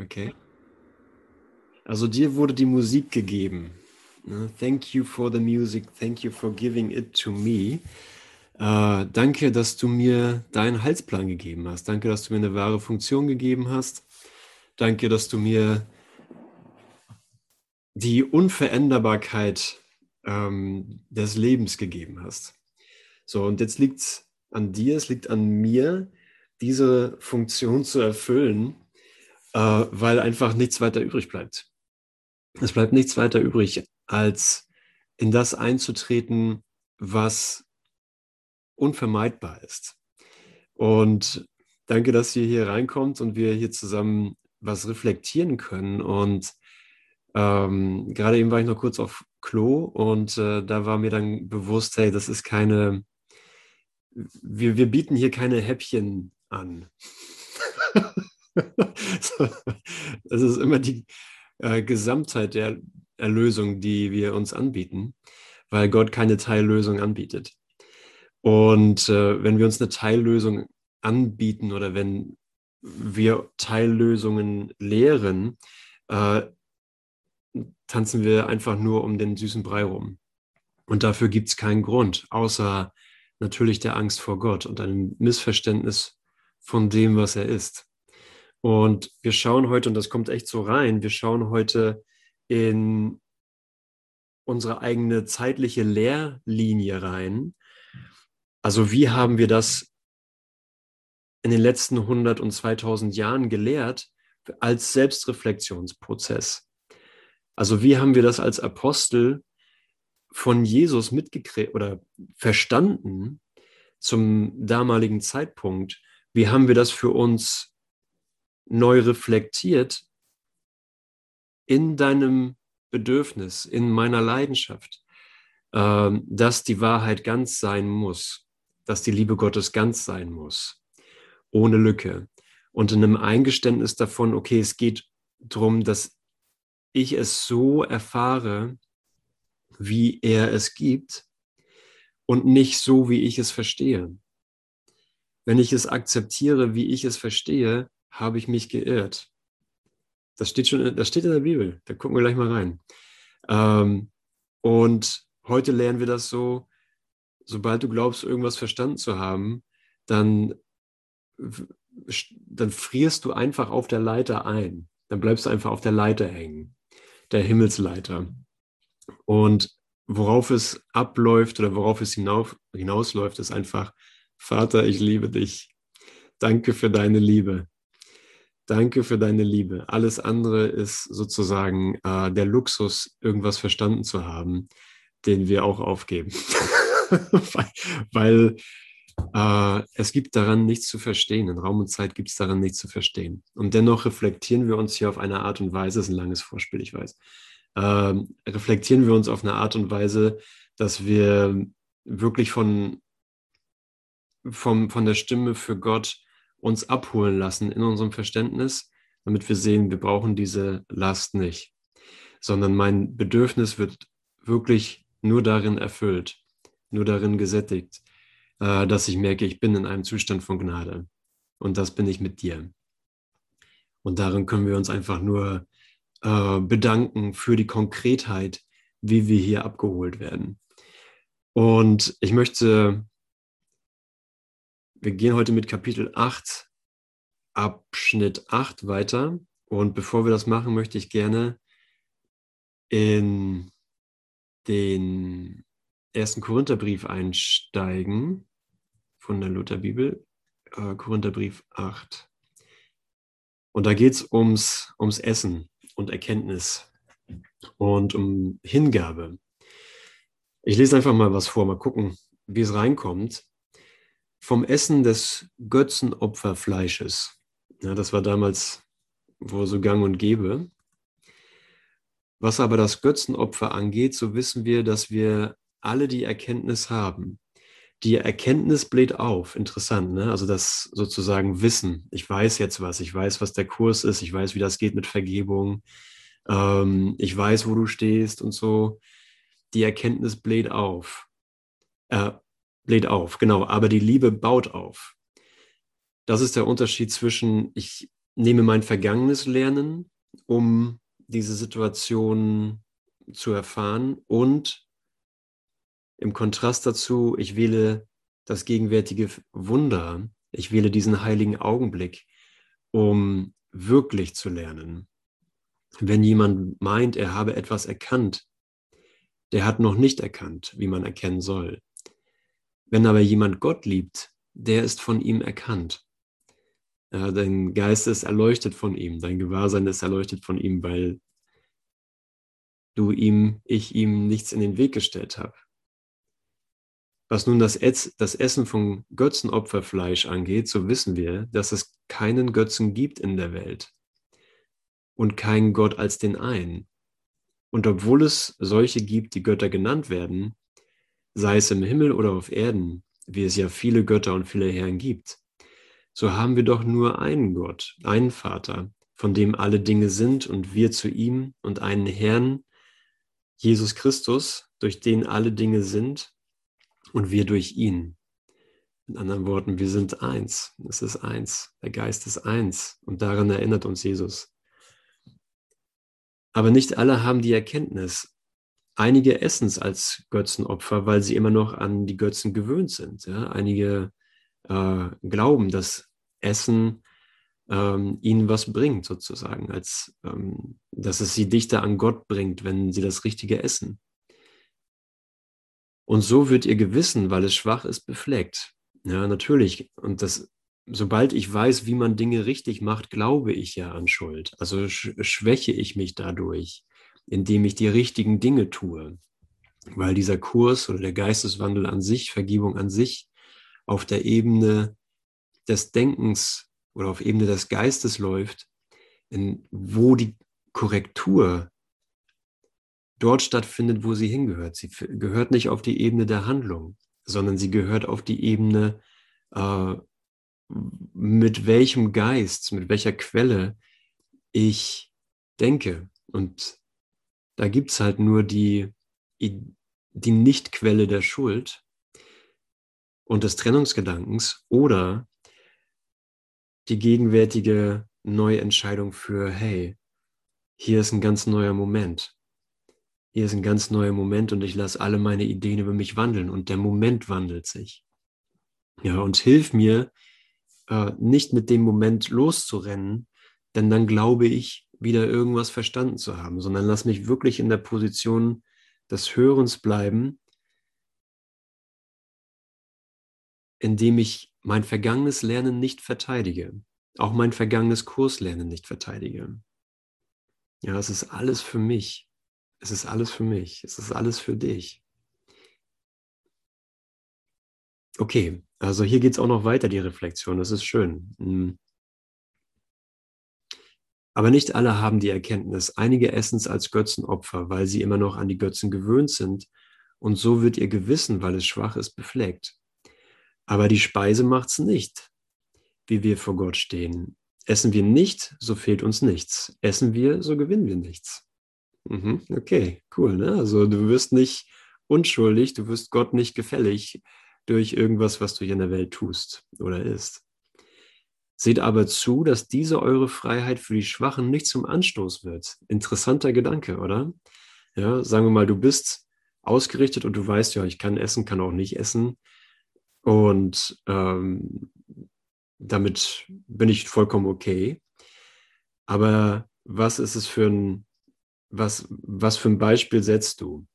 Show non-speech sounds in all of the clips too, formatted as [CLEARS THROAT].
Okay. Also dir wurde die Musik gegeben. Ne? Thank you for the music. Thank you for giving it to me. Äh, danke, dass du mir deinen Heilsplan gegeben hast. Danke, dass du mir eine wahre Funktion gegeben hast. Danke, dass du mir die Unveränderbarkeit ähm, des Lebens gegeben hast. So, und jetzt liegt es an dir, es liegt an mir, diese Funktion zu erfüllen, weil einfach nichts weiter übrig bleibt. Es bleibt nichts weiter übrig, als in das einzutreten, was unvermeidbar ist. Und danke, dass ihr hier reinkommt und wir hier zusammen was reflektieren können. Und ähm, gerade eben war ich noch kurz auf Klo und äh, da war mir dann bewusst, hey, das ist keine, wir, wir bieten hier keine Häppchen an. [LAUGHS] [LAUGHS] das ist immer die äh, Gesamtheit der Erlösung, die wir uns anbieten, weil Gott keine Teillösung anbietet. Und äh, wenn wir uns eine Teillösung anbieten oder wenn wir Teillösungen lehren, äh, tanzen wir einfach nur um den süßen Brei rum. Und dafür gibt es keinen Grund, außer natürlich der Angst vor Gott und einem Missverständnis von dem, was er ist. Und wir schauen heute, und das kommt echt so rein, wir schauen heute in unsere eigene zeitliche Lehrlinie rein also wie haben wir das in den letzten 100 und 2000 Jahren gelehrt als Selbstreflexionsprozess? Also wie haben wir das als Apostel von Jesus mitgekriegt oder verstanden zum damaligen Zeitpunkt? Wie haben wir das für uns neu reflektiert in deinem Bedürfnis, in meiner Leidenschaft, ähm, dass die Wahrheit ganz sein muss? dass die Liebe Gottes ganz sein muss, ohne Lücke. Und in einem Eingeständnis davon, okay, es geht darum, dass ich es so erfahre, wie er es gibt und nicht so, wie ich es verstehe. Wenn ich es akzeptiere, wie ich es verstehe, habe ich mich geirrt. Das steht schon, das steht in der Bibel. Da gucken wir gleich mal rein. Ähm, und heute lernen wir das so, sobald du glaubst, irgendwas verstanden zu haben, dann, dann frierst du einfach auf der Leiter ein. Dann bleibst du einfach auf der Leiter hängen, der Himmelsleiter. Und worauf es abläuft oder worauf es hinauf, hinausläuft, ist einfach, Vater, ich liebe dich. Danke für deine Liebe. Danke für deine Liebe. Alles andere ist sozusagen äh, der Luxus, irgendwas verstanden zu haben, den wir auch aufgeben. [LAUGHS] weil, äh, es gibt daran nichts zu verstehen. In Raum und Zeit gibt es daran nichts zu verstehen. Und dennoch reflektieren wir uns hier auf eine Art und Weise, das ist ein langes Vorspiel, ich weiß, äh, reflektieren wir uns auf eine Art und Weise, dass wir wirklich von, vom, von der Stimme für Gott uns abholen lassen in unserem Verständnis, damit wir sehen, wir brauchen diese Last nicht, sondern mein Bedürfnis wird wirklich nur darin erfüllt, nur darin gesättigt, äh, dass ich merke, ich bin in einem Zustand von Gnade. Und das bin ich mit dir. Und darin können wir uns einfach nur äh, bedanken für die Konkretheit, wie wir hier abgeholt werden. Und ich möchte, wir gehen heute mit Kapitel 8, Abschnitt 8 weiter. Und bevor wir das machen, möchte ich gerne in den ersten Korintherbrief einsteigen von der Lutherbibel, äh, Korintherbrief 8. Und da geht es ums, ums Essen und Erkenntnis und um Hingabe. Ich lese einfach mal was vor, mal gucken, wie es reinkommt. Vom Essen des Götzenopferfleisches. Ja, das war damals wohl so gang und gäbe. Was aber das Götzenopfer angeht, so wissen wir, dass wir alle die Erkenntnis haben. Die Erkenntnis bläht auf, interessant, ne? Also das sozusagen Wissen. Ich weiß jetzt was, ich weiß, was der Kurs ist, ich weiß, wie das geht mit Vergebung, ähm, ich weiß, wo du stehst und so. Die Erkenntnis bläht auf. Äh, bläht auf, genau, aber die Liebe baut auf. Das ist der Unterschied zwischen, ich nehme mein vergangenes Lernen, um diese Situation zu erfahren und im Kontrast dazu, ich wähle das gegenwärtige Wunder, ich wähle diesen heiligen Augenblick, um wirklich zu lernen. Wenn jemand meint, er habe etwas erkannt, der hat noch nicht erkannt, wie man erkennen soll. Wenn aber jemand Gott liebt, der ist von ihm erkannt. Ja, dein Geist ist erleuchtet von ihm, dein Gewahrsein ist erleuchtet von ihm, weil du ihm, ich ihm nichts in den Weg gestellt habe. Was nun das, das Essen von Götzenopferfleisch angeht, so wissen wir, dass es keinen Götzen gibt in der Welt und keinen Gott als den einen. Und obwohl es solche gibt, die Götter genannt werden, sei es im Himmel oder auf Erden, wie es ja viele Götter und viele Herren gibt, so haben wir doch nur einen Gott, einen Vater, von dem alle Dinge sind und wir zu ihm und einen Herrn, Jesus Christus, durch den alle Dinge sind und wir durch ihn. In anderen Worten, wir sind eins. Es ist eins. Der Geist ist eins. Und daran erinnert uns Jesus. Aber nicht alle haben die Erkenntnis. Einige essen es als Götzenopfer, weil sie immer noch an die Götzen gewöhnt sind. Ja? Einige äh, glauben, dass Essen ähm, ihnen was bringt, sozusagen, als ähm, dass es sie dichter an Gott bringt, wenn sie das Richtige essen. Und so wird ihr Gewissen, weil es schwach ist, befleckt. Ja, natürlich. Und das, sobald ich weiß, wie man Dinge richtig macht, glaube ich ja an Schuld. Also sch schwäche ich mich dadurch, indem ich die richtigen Dinge tue. Weil dieser Kurs oder der Geisteswandel an sich, Vergebung an sich, auf der Ebene des Denkens oder auf Ebene des Geistes läuft, in, wo die Korrektur dort stattfindet, wo sie hingehört. Sie gehört nicht auf die Ebene der Handlung, sondern sie gehört auf die Ebene, äh, mit welchem Geist, mit welcher Quelle ich denke. Und da gibt es halt nur die, die Nichtquelle der Schuld und des Trennungsgedankens oder die gegenwärtige neue Entscheidung für, hey, hier ist ein ganz neuer Moment. Hier ist ein ganz neuer Moment und ich lasse alle meine Ideen über mich wandeln und der Moment wandelt sich. Ja, und hilf mir, äh, nicht mit dem Moment loszurennen, denn dann glaube ich, wieder irgendwas verstanden zu haben, sondern lass mich wirklich in der Position des Hörens bleiben, indem ich mein vergangenes Lernen nicht verteidige, auch mein vergangenes Kurslernen nicht verteidige. Ja, es ist alles für mich. Es ist alles für mich. Es ist alles für dich. Okay, also hier geht es auch noch weiter, die Reflexion. Das ist schön. Aber nicht alle haben die Erkenntnis. Einige essen es als Götzenopfer, weil sie immer noch an die Götzen gewöhnt sind. Und so wird ihr Gewissen, weil es schwach ist, befleckt. Aber die Speise macht es nicht, wie wir vor Gott stehen. Essen wir nicht, so fehlt uns nichts. Essen wir, so gewinnen wir nichts. Mhm, okay, cool. Ne? Also du wirst nicht unschuldig, du wirst Gott nicht gefällig durch irgendwas, was du hier in der Welt tust oder isst. Seht aber zu, dass diese eure Freiheit für die Schwachen nicht zum Anstoß wird. Interessanter Gedanke, oder? Ja, sagen wir mal, du bist ausgerichtet und du weißt ja, ich kann essen, kann auch nicht essen. Und ähm, damit bin ich vollkommen okay. Aber was ist es für ein, was, was für ein Beispiel setzt du?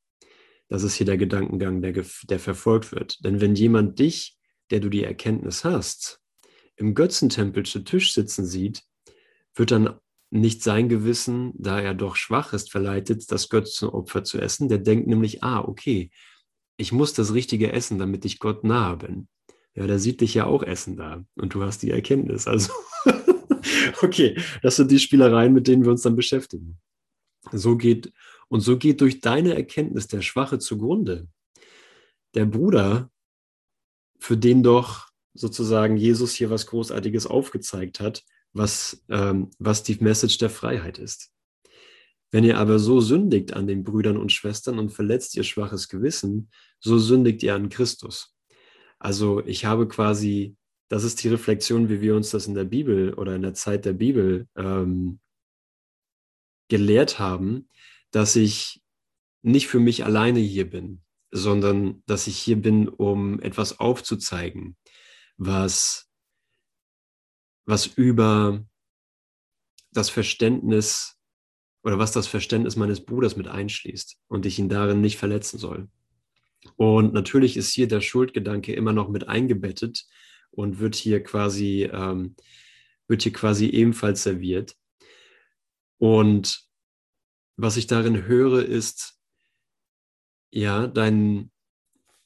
Das ist hier der Gedankengang, der, der verfolgt wird. Denn wenn jemand dich, der du die Erkenntnis hast, im Götzentempel zu Tisch sitzen sieht, wird dann nicht sein Gewissen, da er doch schwach ist, verleitet, das Götzenopfer zu essen. Der denkt nämlich, ah, okay, ich muss das Richtige essen, damit ich Gott nahe bin. Ja, der sieht dich ja auch essen da und du hast die Erkenntnis. Also, [LAUGHS] okay, das sind die Spielereien, mit denen wir uns dann beschäftigen. So geht, und so geht durch deine Erkenntnis der Schwache zugrunde. Der Bruder, für den doch sozusagen Jesus hier was Großartiges aufgezeigt hat, was, ähm, was die Message der Freiheit ist. Wenn ihr aber so sündigt an den Brüdern und Schwestern und verletzt ihr schwaches Gewissen, so sündigt ihr an Christus. Also ich habe quasi das ist die Reflexion, wie wir uns das in der Bibel oder in der Zeit der Bibel ähm, gelehrt haben, dass ich nicht für mich alleine hier bin, sondern dass ich hier bin, um etwas aufzuzeigen, was, was über das Verständnis oder was das Verständnis meines Bruders mit einschließt und ich ihn darin nicht verletzen soll. Und natürlich ist hier der Schuldgedanke immer noch mit eingebettet und wird hier quasi, ähm, wird hier quasi ebenfalls serviert. Und was ich darin höre, ist, ja, dein,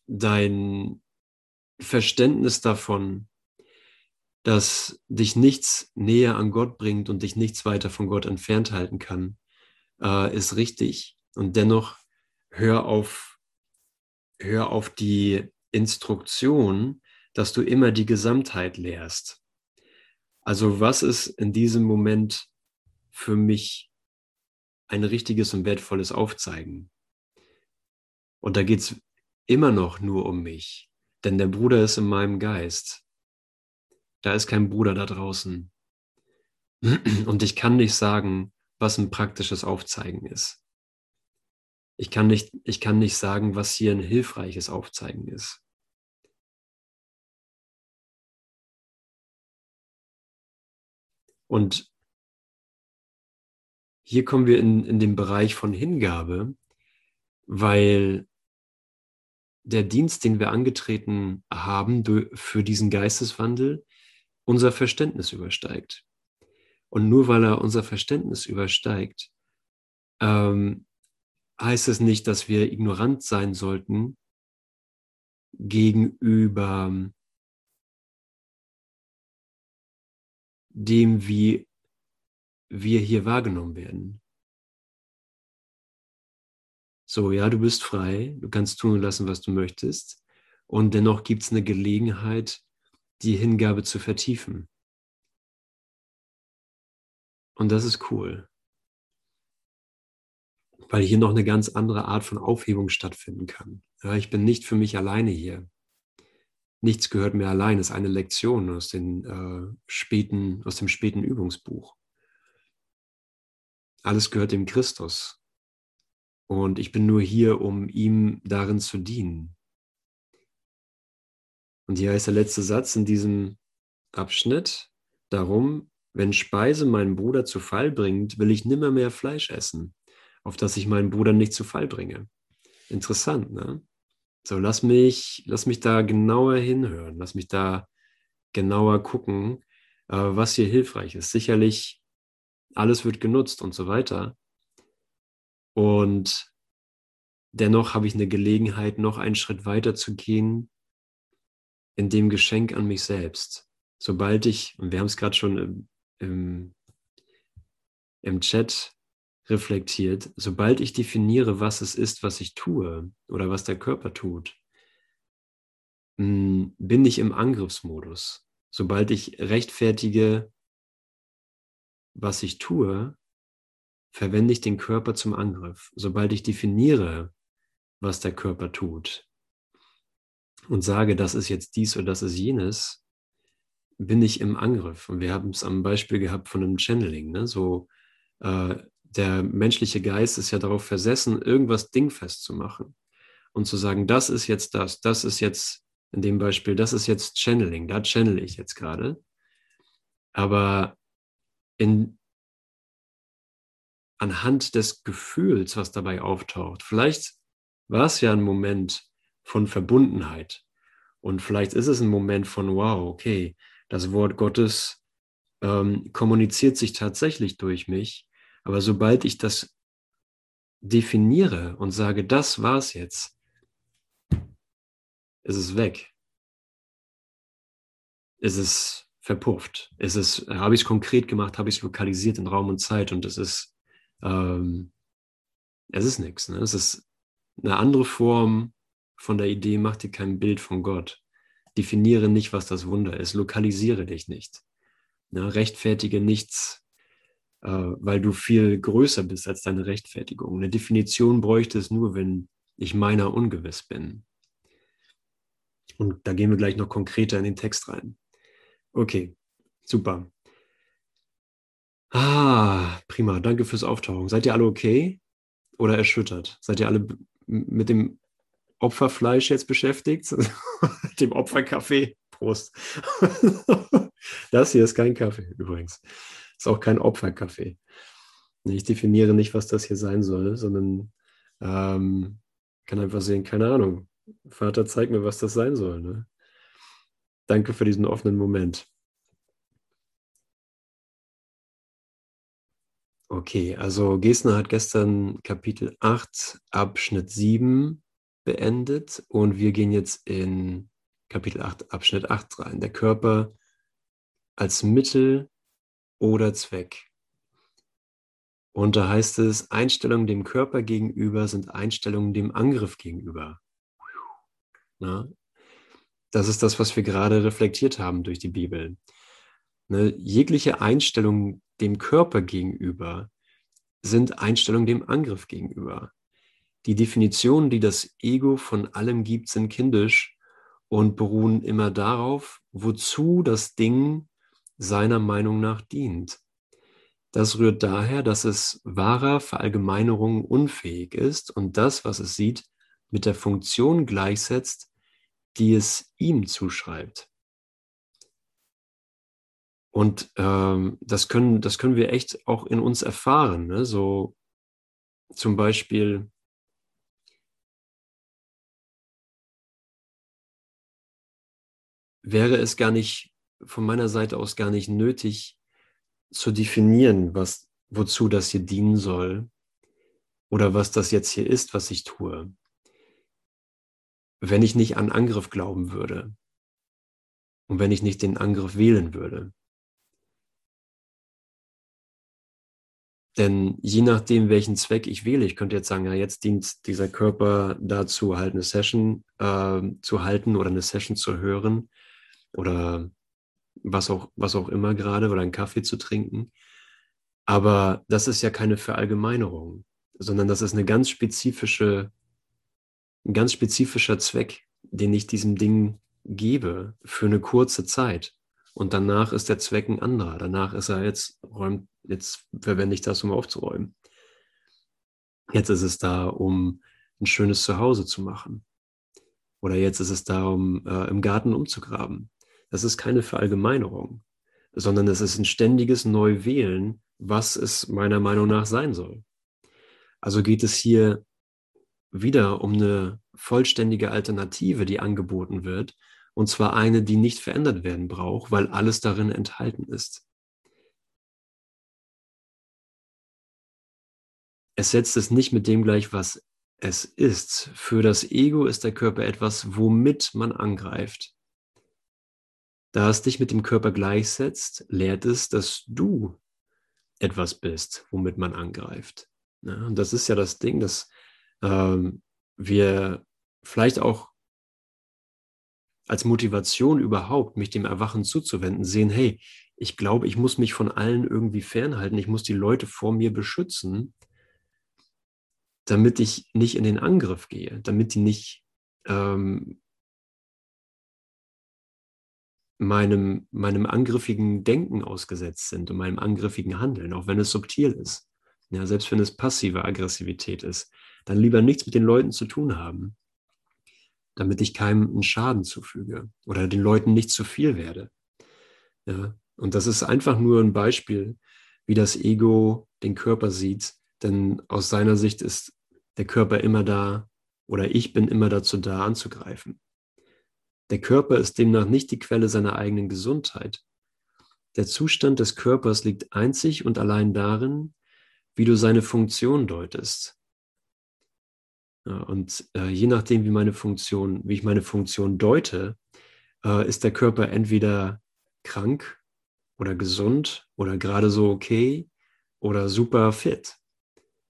dein Verständnis davon, dass dich nichts näher an Gott bringt und dich nichts weiter von Gott entfernt halten kann, äh, ist richtig. Und dennoch hör auf, hör auf die Instruktion, dass du immer die Gesamtheit lehrst. Also was ist in diesem Moment für mich ein richtiges und wertvolles Aufzeigen? Und da geht es immer noch nur um mich, denn der Bruder ist in meinem Geist. Da ist kein Bruder da draußen. [CLEARS THROAT] Und ich kann nicht sagen, was ein praktisches Aufzeigen ist. Ich kann nicht, ich kann nicht sagen, was hier ein hilfreiches Aufzeigen ist. Und hier kommen wir in, in den Bereich von Hingabe, weil der Dienst, den wir angetreten haben für diesen Geisteswandel, unser Verständnis übersteigt. Und nur weil er unser Verständnis übersteigt, ähm, heißt es nicht, dass wir ignorant sein sollten gegenüber dem, wie wir hier wahrgenommen werden. So, ja, du bist frei, du kannst tun und lassen, was du möchtest. Und dennoch gibt es eine Gelegenheit, die Hingabe zu vertiefen. Und das ist cool, weil hier noch eine ganz andere Art von Aufhebung stattfinden kann. Ja, ich bin nicht für mich alleine hier. Nichts gehört mir allein, das ist eine Lektion aus, den, äh, späten, aus dem späten Übungsbuch. Alles gehört dem Christus. Und ich bin nur hier, um ihm darin zu dienen. Und hier heißt der letzte Satz in diesem Abschnitt, darum, wenn Speise meinen Bruder zu Fall bringt, will ich nimmer mehr Fleisch essen, auf dass ich meinen Bruder nicht zu Fall bringe. Interessant, ne? So, lass mich, lass mich da genauer hinhören, lass mich da genauer gucken, äh, was hier hilfreich ist. Sicherlich, alles wird genutzt und so weiter. Und dennoch habe ich eine Gelegenheit, noch einen Schritt weiter zu gehen in dem Geschenk an mich selbst. Sobald ich, und wir haben es gerade schon im, im, im Chat reflektiert, sobald ich definiere, was es ist, was ich tue oder was der Körper tut, hm, bin ich im Angriffsmodus. Sobald ich rechtfertige, was ich tue, verwende ich den Körper zum Angriff. Sobald ich definiere, was der Körper tut, und sage, das ist jetzt dies oder das ist jenes, bin ich im Angriff. Und wir haben es am Beispiel gehabt von einem Channeling. Ne? So, äh, der menschliche Geist ist ja darauf versessen, irgendwas dingfest zu machen und zu sagen, das ist jetzt das, das ist jetzt in dem Beispiel, das ist jetzt Channeling, da channel ich jetzt gerade. Aber in, anhand des Gefühls, was dabei auftaucht, vielleicht war es ja ein Moment, von Verbundenheit. Und vielleicht ist es ein Moment von, wow, okay, das Wort Gottes ähm, kommuniziert sich tatsächlich durch mich. Aber sobald ich das definiere und sage, das war's jetzt, ist es weg. Ist es verpufft. Ist es, habe ich es konkret gemacht, habe ich es lokalisiert in Raum und Zeit und es ist, ähm, es ist nichts. Ne? Es ist eine andere Form von der Idee, mach dir kein Bild von Gott. Definiere nicht, was das Wunder ist. Lokalisiere dich nicht. Ja, rechtfertige nichts, äh, weil du viel größer bist als deine Rechtfertigung. Eine Definition bräuchte es nur, wenn ich meiner ungewiss bin. Und da gehen wir gleich noch konkreter in den Text rein. Okay, super. Ah, prima. Danke fürs Auftauchen. Seid ihr alle okay oder erschüttert? Seid ihr alle mit dem Opferfleisch jetzt beschäftigt? [LAUGHS] dem Opferkaffee? Prost. [LAUGHS] das hier ist kein Kaffee übrigens. Ist auch kein Opferkaffee. Ich definiere nicht, was das hier sein soll, sondern ähm, kann einfach sehen, keine Ahnung. Vater, zeig mir, was das sein soll. Ne? Danke für diesen offenen Moment. Okay, also Gesner hat gestern Kapitel 8, Abschnitt 7 beendet und wir gehen jetzt in Kapitel 8, Abschnitt 8 rein. Der Körper als Mittel oder Zweck. Und da heißt es, Einstellungen dem Körper gegenüber sind Einstellungen dem Angriff gegenüber. Na, das ist das, was wir gerade reflektiert haben durch die Bibel. Ne, jegliche Einstellung dem Körper gegenüber sind Einstellungen dem Angriff gegenüber. Die Definitionen, die das Ego von allem gibt, sind kindisch und beruhen immer darauf, wozu das Ding seiner Meinung nach dient. Das rührt daher, dass es wahrer Verallgemeinerung unfähig ist und das, was es sieht, mit der Funktion gleichsetzt, die es ihm zuschreibt. Und ähm, das, können, das können wir echt auch in uns erfahren. Ne? So zum Beispiel, wäre es gar nicht von meiner Seite aus gar nicht nötig, zu definieren, was, wozu das hier dienen soll oder was das jetzt hier ist, was ich tue, wenn ich nicht an Angriff glauben würde und wenn ich nicht den Angriff wählen würde. Denn je nachdem, welchen Zweck ich wähle, ich könnte jetzt sagen, ja, jetzt dient dieser Körper dazu, halt eine Session äh, zu halten oder eine Session zu hören oder was auch, was auch immer gerade, oder einen Kaffee zu trinken. Aber das ist ja keine Verallgemeinerung, sondern das ist eine ganz spezifische, ein ganz spezifischer Zweck, den ich diesem Ding gebe für eine kurze Zeit. Und danach ist der Zweck ein anderer. Danach ist er jetzt, räumt, jetzt verwende ich das, um aufzuräumen. Jetzt ist es da, um ein schönes Zuhause zu machen. Oder jetzt ist es da, um äh, im Garten umzugraben. Das ist keine Verallgemeinerung, sondern es ist ein ständiges Neuwählen, was es meiner Meinung nach sein soll. Also geht es hier wieder um eine vollständige Alternative, die angeboten wird, und zwar eine, die nicht verändert werden braucht, weil alles darin enthalten ist. Es setzt es nicht mit dem gleich, was es ist. Für das Ego ist der Körper etwas, womit man angreift. Da es dich mit dem Körper gleichsetzt, lehrt es, dass du etwas bist, womit man angreift. Ja, und das ist ja das Ding, dass ähm, wir vielleicht auch als Motivation überhaupt, mich dem Erwachen zuzuwenden, sehen, hey, ich glaube, ich muss mich von allen irgendwie fernhalten, ich muss die Leute vor mir beschützen, damit ich nicht in den Angriff gehe, damit die nicht ähm, meinem, meinem angriffigen Denken ausgesetzt sind und meinem angriffigen Handeln, auch wenn es subtil ist. Ja, selbst wenn es passive Aggressivität ist, dann lieber nichts mit den Leuten zu tun haben, damit ich keinem einen Schaden zufüge oder den Leuten nicht zu viel werde. Ja, und das ist einfach nur ein Beispiel, wie das Ego den Körper sieht, denn aus seiner Sicht ist der Körper immer da oder ich bin immer dazu da anzugreifen. Der Körper ist demnach nicht die Quelle seiner eigenen Gesundheit. Der Zustand des Körpers liegt einzig und allein darin, wie du seine Funktion deutest. Und äh, je nachdem, wie meine Funktion, wie ich meine Funktion deute, äh, ist der Körper entweder krank oder gesund oder gerade so okay oder super fit.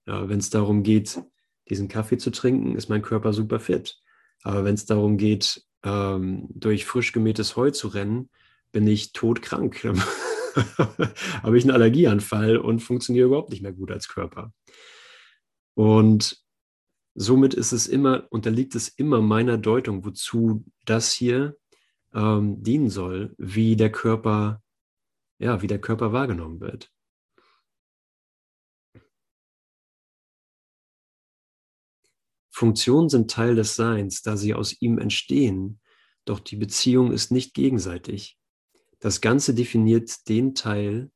Ja, wenn es darum geht, diesen Kaffee zu trinken, ist mein Körper super fit. Aber wenn es darum geht, ähm, durch frisch gemähtes Heu zu rennen, bin ich todkrank. [LAUGHS] habe ich einen Allergieanfall und funktioniere überhaupt nicht mehr gut als Körper. Und somit ist es immer, unterliegt es immer meiner Deutung, wozu das hier ähm, dienen soll, wie der Körper, ja, wie der Körper wahrgenommen wird. Funktionen sind Teil des Seins, da sie aus ihm entstehen, doch die Beziehung ist nicht gegenseitig. Das Ganze definiert den Teil,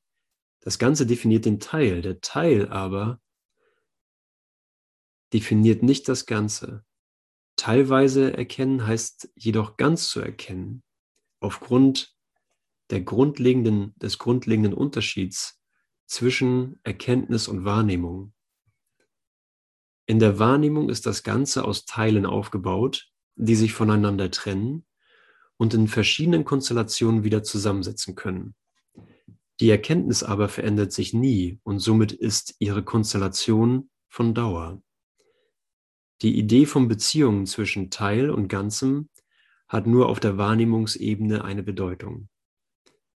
das Ganze definiert den Teil, der Teil aber definiert nicht das Ganze. Teilweise erkennen heißt jedoch ganz zu erkennen, aufgrund der grundlegenden, des grundlegenden Unterschieds zwischen Erkenntnis und Wahrnehmung. In der Wahrnehmung ist das Ganze aus Teilen aufgebaut, die sich voneinander trennen und in verschiedenen Konstellationen wieder zusammensetzen können. Die Erkenntnis aber verändert sich nie und somit ist ihre Konstellation von Dauer. Die Idee von Beziehungen zwischen Teil und Ganzem hat nur auf der Wahrnehmungsebene eine Bedeutung,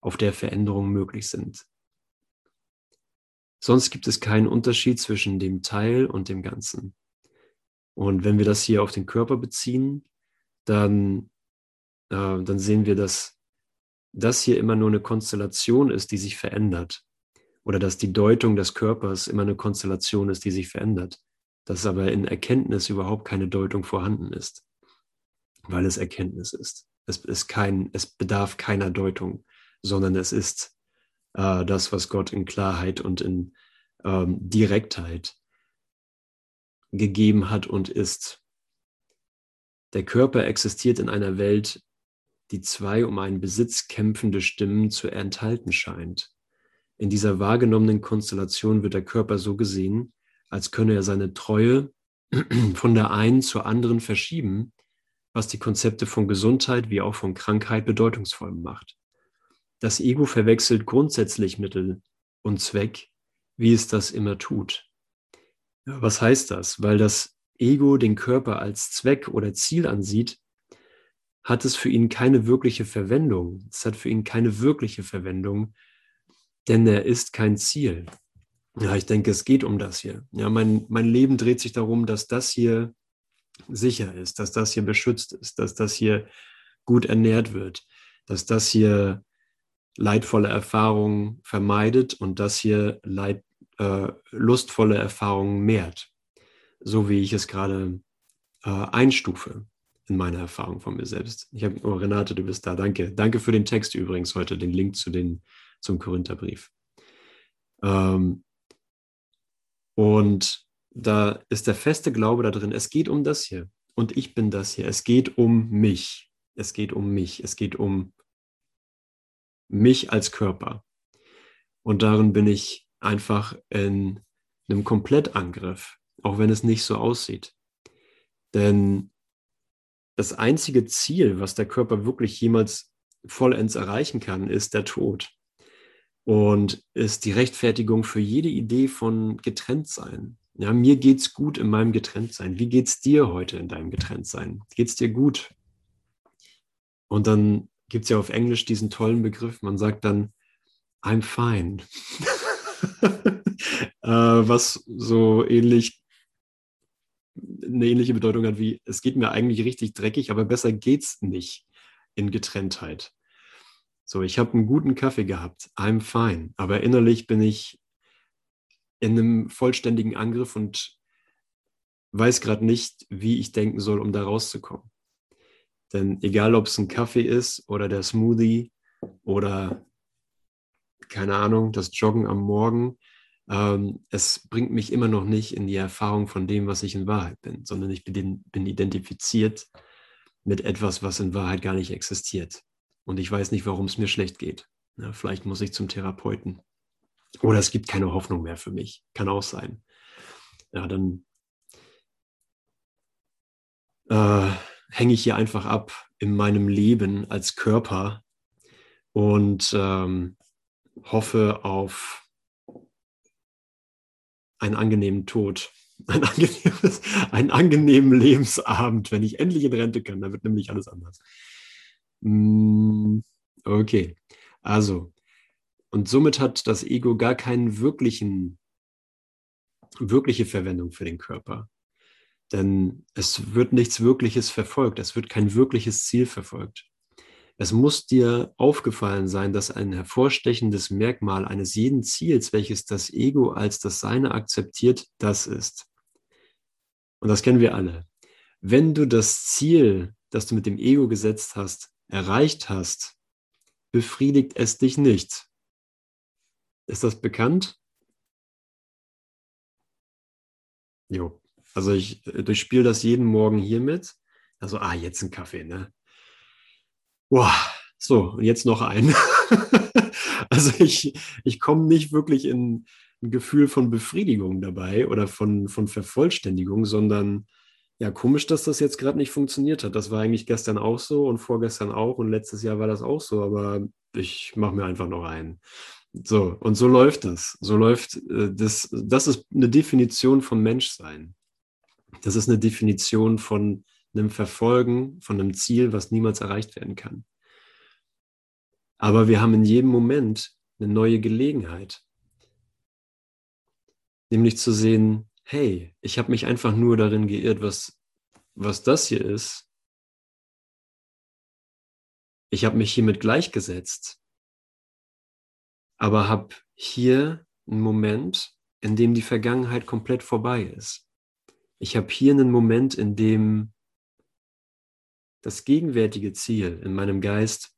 auf der Veränderungen möglich sind. Sonst gibt es keinen Unterschied zwischen dem Teil und dem Ganzen. Und wenn wir das hier auf den Körper beziehen, dann, äh, dann sehen wir, dass das hier immer nur eine Konstellation ist, die sich verändert. Oder dass die Deutung des Körpers immer eine Konstellation ist, die sich verändert. Dass aber in Erkenntnis überhaupt keine Deutung vorhanden ist, weil es Erkenntnis ist. Es, ist kein, es bedarf keiner Deutung, sondern es ist äh, das, was Gott in Klarheit und in ähm, Direktheit gegeben hat und ist. Der Körper existiert in einer Welt, die zwei um einen Besitz kämpfende Stimmen zu enthalten scheint. In dieser wahrgenommenen Konstellation wird der Körper so gesehen, als könne er seine Treue [CLEARS THROAT] von der einen zur anderen verschieben, was die Konzepte von Gesundheit wie auch von Krankheit bedeutungsvoll macht. Das Ego verwechselt grundsätzlich Mittel und Zweck, wie es das immer tut. Was heißt das? Weil das Ego den Körper als Zweck oder Ziel ansieht, hat es für ihn keine wirkliche Verwendung. Es hat für ihn keine wirkliche Verwendung, denn er ist kein Ziel. Ja, ich denke, es geht um das hier. Ja, mein, mein Leben dreht sich darum, dass das hier sicher ist, dass das hier beschützt ist, dass das hier gut ernährt wird, dass das hier leidvolle Erfahrungen vermeidet und das hier leid, äh, lustvolle Erfahrungen mehrt, so wie ich es gerade äh, einstufe in meiner Erfahrung von mir selbst. Ich habe, oh Renate, du bist da, danke. Danke für den Text übrigens heute, den Link zu den, zum Korintherbrief. Ähm, und da ist der feste Glaube da drin, es geht um das hier und ich bin das hier. Es geht um mich. Es geht um mich. Es geht um mich als Körper. Und darin bin ich einfach in einem Komplettangriff, auch wenn es nicht so aussieht. Denn das einzige Ziel, was der Körper wirklich jemals vollends erreichen kann, ist der Tod. Und ist die Rechtfertigung für jede Idee von Getrenntsein. Ja, mir geht's gut in meinem Getrenntsein. Wie geht's dir heute in deinem Getrenntsein? Geht's dir gut? Und dann gibt es ja auf Englisch diesen tollen Begriff, man sagt dann, I'm fine. [LAUGHS] äh, was so ähnlich eine ähnliche Bedeutung hat wie, es geht mir eigentlich richtig dreckig, aber besser geht's nicht in Getrenntheit. So, ich habe einen guten Kaffee gehabt, I'm fine, aber innerlich bin ich in einem vollständigen Angriff und weiß gerade nicht, wie ich denken soll, um da rauszukommen. Denn egal, ob es ein Kaffee ist oder der Smoothie oder keine Ahnung, das Joggen am Morgen, ähm, es bringt mich immer noch nicht in die Erfahrung von dem, was ich in Wahrheit bin, sondern ich bin, bin identifiziert mit etwas, was in Wahrheit gar nicht existiert. Und ich weiß nicht, warum es mir schlecht geht. Ja, vielleicht muss ich zum Therapeuten. Oder es gibt keine Hoffnung mehr für mich. Kann auch sein. Ja, dann äh, hänge ich hier einfach ab in meinem Leben als Körper und ähm, hoffe auf einen angenehmen Tod, [LAUGHS] ein angenehmes, einen angenehmen Lebensabend, wenn ich endlich in Rente kann. Da wird nämlich alles anders. Mm, okay, also, und somit hat das Ego gar keinen wirklichen, wirkliche Verwendung für den Körper. Denn es wird nichts Wirkliches verfolgt, es wird kein wirkliches Ziel verfolgt. Es muss dir aufgefallen sein, dass ein hervorstechendes Merkmal eines jeden Ziels, welches das Ego als das Seine akzeptiert, das ist. Und das kennen wir alle. Wenn du das Ziel, das du mit dem Ego gesetzt hast, erreicht hast, befriedigt es dich nicht. Ist das bekannt? Jo. Also ich äh, durchspiele das jeden Morgen hiermit. Also, ah, jetzt ein Kaffee, ne? Boah, so, und jetzt noch ein. [LAUGHS] also ich, ich komme nicht wirklich in ein Gefühl von Befriedigung dabei oder von, von Vervollständigung, sondern ja, komisch, dass das jetzt gerade nicht funktioniert hat. Das war eigentlich gestern auch so und vorgestern auch und letztes Jahr war das auch so, aber ich mache mir einfach noch ein. So, und so läuft das. So läuft äh, das. Das ist eine Definition von Menschsein. Das ist eine Definition von einem Verfolgen, von einem Ziel, was niemals erreicht werden kann. Aber wir haben in jedem Moment eine neue Gelegenheit. Nämlich zu sehen, hey, ich habe mich einfach nur darin geirrt, was, was das hier ist. Ich habe mich hiermit gleichgesetzt, aber habe hier einen Moment, in dem die Vergangenheit komplett vorbei ist. Ich habe hier einen Moment, in dem das gegenwärtige Ziel in meinem Geist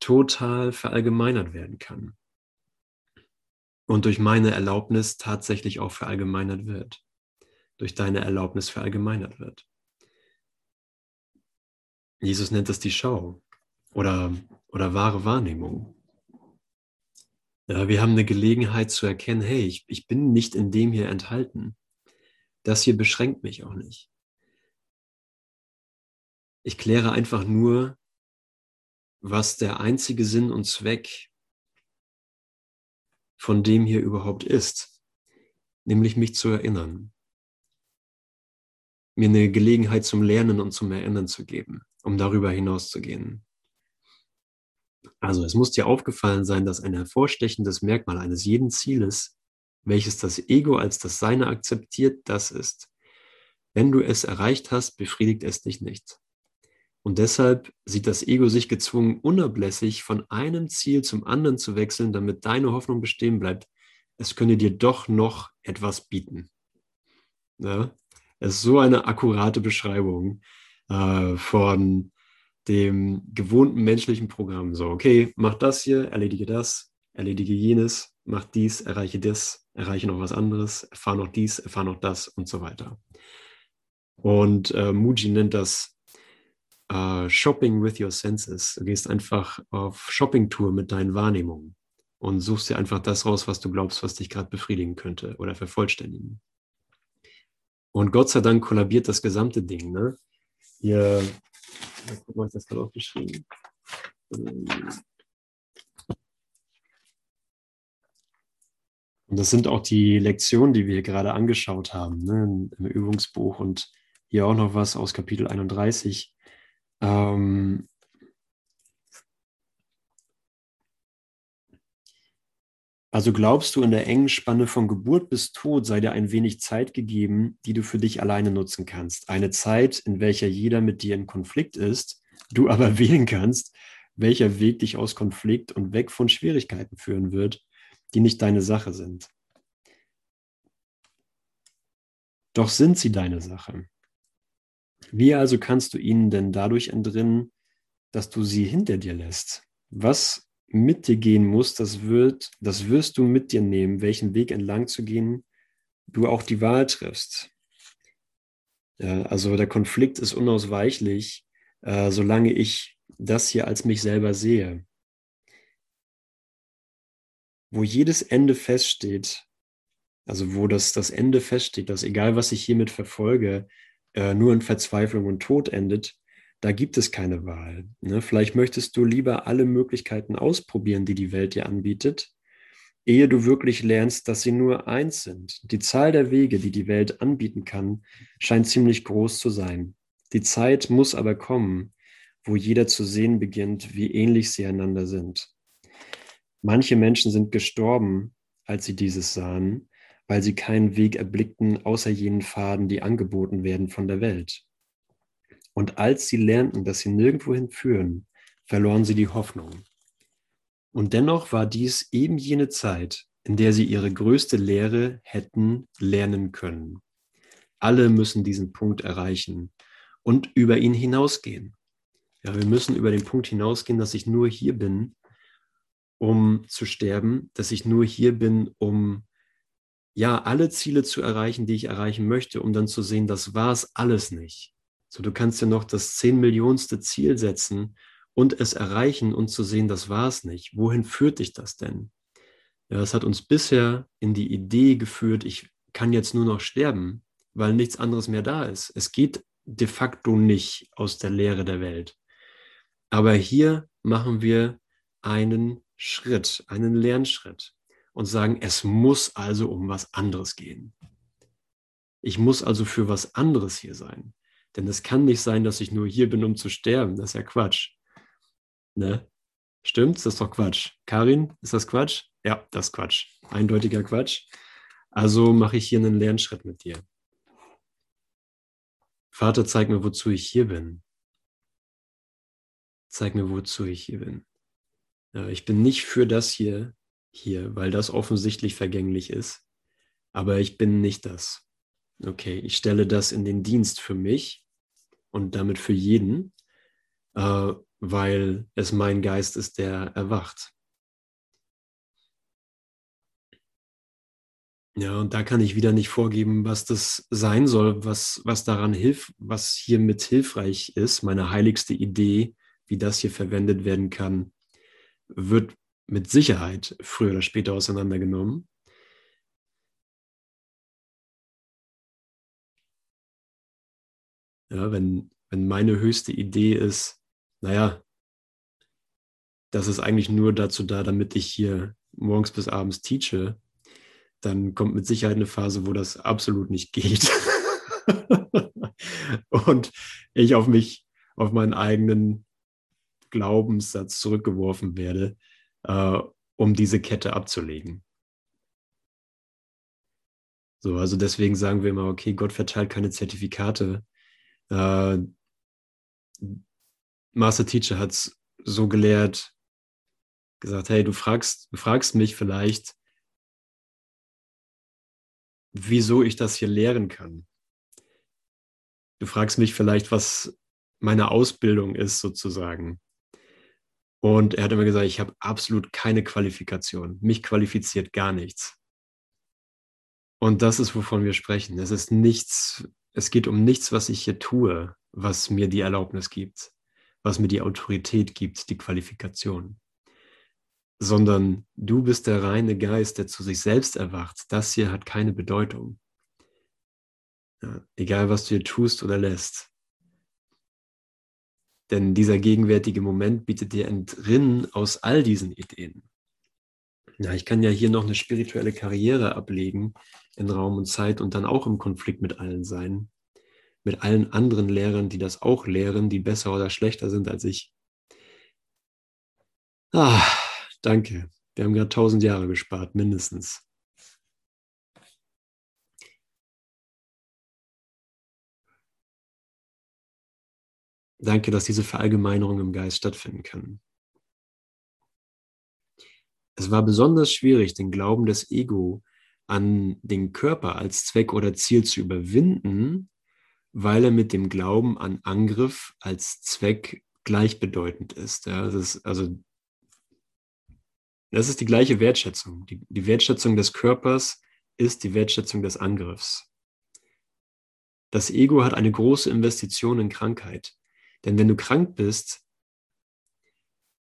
total verallgemeinert werden kann und durch meine Erlaubnis tatsächlich auch verallgemeinert wird, durch deine Erlaubnis verallgemeinert wird. Jesus nennt es die Schau oder, oder wahre Wahrnehmung. Ja, wir haben eine Gelegenheit zu erkennen, hey, ich, ich bin nicht in dem hier enthalten. Das hier beschränkt mich auch nicht. Ich kläre einfach nur, was der einzige Sinn und Zweck von dem hier überhaupt ist, nämlich mich zu erinnern, mir eine Gelegenheit zum Lernen und zum Erinnern zu geben, um darüber hinauszugehen. Also es muss dir aufgefallen sein, dass ein hervorstechendes Merkmal eines jeden Zieles, welches das Ego als das Seine akzeptiert, das ist. Wenn du es erreicht hast, befriedigt es dich nicht. Und deshalb sieht das Ego sich gezwungen, unablässig von einem Ziel zum anderen zu wechseln, damit deine Hoffnung bestehen bleibt. Es könne dir doch noch etwas bieten. Ja? Es ist so eine akkurate Beschreibung äh, von dem gewohnten menschlichen Programm. So, okay, mach das hier, erledige das, erledige jenes, mach dies, erreiche das, erreiche noch was anderes, erfahre noch dies, erfahre noch das und so weiter. Und äh, Muji nennt das uh, Shopping with your senses. Du gehst einfach auf Shoppingtour mit deinen Wahrnehmungen und suchst dir einfach das raus, was du glaubst, was dich gerade befriedigen könnte oder vervollständigen. Und Gott sei Dank kollabiert das gesamte Ding. Ne? Hier, mal, ich das gerade aufgeschrieben. Und das sind auch die Lektionen, die wir hier gerade angeschaut haben, ne, im Übungsbuch und hier auch noch was aus Kapitel 31. Ähm, also glaubst du, in der engen Spanne von Geburt bis Tod sei dir ein wenig Zeit gegeben, die du für dich alleine nutzen kannst. Eine Zeit, in welcher jeder mit dir in Konflikt ist, du aber [LAUGHS] wählen kannst, welcher Weg dich aus Konflikt und weg von Schwierigkeiten führen wird, die nicht deine Sache sind. Doch sind sie deine Sache. Wie also kannst du ihnen denn dadurch entrinnen, dass du sie hinter dir lässt? Was mit dir gehen muss, das, wird, das wirst du mit dir nehmen, welchen Weg entlang zu gehen du auch die Wahl triffst. Also der Konflikt ist unausweichlich, äh, solange ich das hier als mich selber sehe. Wo jedes Ende feststeht, also wo das, das Ende feststeht, dass egal was ich hiermit verfolge, äh, nur in Verzweiflung und Tod endet, da gibt es keine Wahl. Ne? Vielleicht möchtest du lieber alle Möglichkeiten ausprobieren, die die Welt dir anbietet, ehe du wirklich lernst, dass sie nur eins sind. Die Zahl der Wege, die die Welt anbieten kann, scheint ziemlich groß zu sein. Die Zeit muss aber kommen, wo jeder zu sehen beginnt, wie ähnlich sie einander sind. Manche Menschen sind gestorben, als sie dieses sahen, weil sie keinen Weg erblickten außer jenen Pfaden, die angeboten werden von der Welt. Und als sie lernten, dass sie nirgendwohin führen, verloren sie die Hoffnung. Und dennoch war dies eben jene Zeit, in der sie ihre größte Lehre hätten lernen können. Alle müssen diesen Punkt erreichen und über ihn hinausgehen. Ja, wir müssen über den Punkt hinausgehen, dass ich nur hier bin, um zu sterben, dass ich nur hier bin, um ja alle Ziele zu erreichen, die ich erreichen möchte, um dann zu sehen, das war es alles nicht. So, du kannst ja noch das zehn Millionste Ziel setzen und es erreichen und zu sehen, das war es nicht. Wohin führt dich das denn? Ja, es hat uns bisher in die Idee geführt, ich kann jetzt nur noch sterben, weil nichts anderes mehr da ist. Es geht de facto nicht aus der Lehre der Welt. Aber hier machen wir einen Schritt, einen Lernschritt und sagen, es muss also um was anderes gehen. Ich muss also für was anderes hier sein. Denn es kann nicht sein, dass ich nur hier bin, um zu sterben. Das ist ja Quatsch. Ne? Stimmt's? Das ist doch Quatsch. Karin, ist das Quatsch? Ja, das ist Quatsch. Eindeutiger Quatsch. Also mache ich hier einen Lernschritt mit dir. Vater, zeig mir, wozu ich hier bin. Zeig mir, wozu ich hier bin. Ja, ich bin nicht für das hier, hier, weil das offensichtlich vergänglich ist. Aber ich bin nicht das. Okay, ich stelle das in den Dienst für mich und damit für jeden, äh, weil es mein Geist ist, der erwacht. Ja, und da kann ich wieder nicht vorgeben, was das sein soll, was, was daran hilft, was hiermit hilfreich ist. Meine heiligste Idee, wie das hier verwendet werden kann, wird mit Sicherheit früher oder später auseinandergenommen. Ja, wenn, wenn meine höchste Idee ist, naja, das ist eigentlich nur dazu da, damit ich hier morgens bis abends teache, dann kommt mit Sicherheit eine Phase, wo das absolut nicht geht. [LAUGHS] und ich auf mich, auf meinen eigenen Glaubenssatz zurückgeworfen werde, äh, um diese Kette abzulegen. So, also deswegen sagen wir immer, okay, Gott verteilt keine Zertifikate. Äh, Master Teacher hat es so gelehrt, gesagt, hey, du fragst, du fragst mich vielleicht, wieso ich das hier lehren kann. Du fragst mich vielleicht, was meine Ausbildung ist, sozusagen. Und er hat immer gesagt, ich habe absolut keine Qualifikation. Mich qualifiziert gar nichts. Und das ist, wovon wir sprechen. Es ist nichts, es geht um nichts, was ich hier tue, was mir die Erlaubnis gibt, was mir die Autorität gibt, die Qualifikation sondern du bist der reine Geist, der zu sich selbst erwacht. Das hier hat keine Bedeutung. Ja, egal, was du hier tust oder lässt. Denn dieser gegenwärtige Moment bietet dir Entrinnen aus all diesen Ideen. Ja, ich kann ja hier noch eine spirituelle Karriere ablegen in Raum und Zeit und dann auch im Konflikt mit allen sein. Mit allen anderen Lehrern, die das auch lehren, die besser oder schlechter sind als ich. Ah, Danke. Wir haben gerade tausend Jahre gespart, mindestens. Danke, dass diese Verallgemeinerung im Geist stattfinden kann. Es war besonders schwierig, den Glauben des Ego an den Körper als Zweck oder Ziel zu überwinden, weil er mit dem Glauben an Angriff als Zweck gleichbedeutend ist. Ja, ist also das ist die gleiche Wertschätzung. Die, die Wertschätzung des Körpers ist die Wertschätzung des Angriffs. Das Ego hat eine große Investition in Krankheit. Denn wenn du krank bist,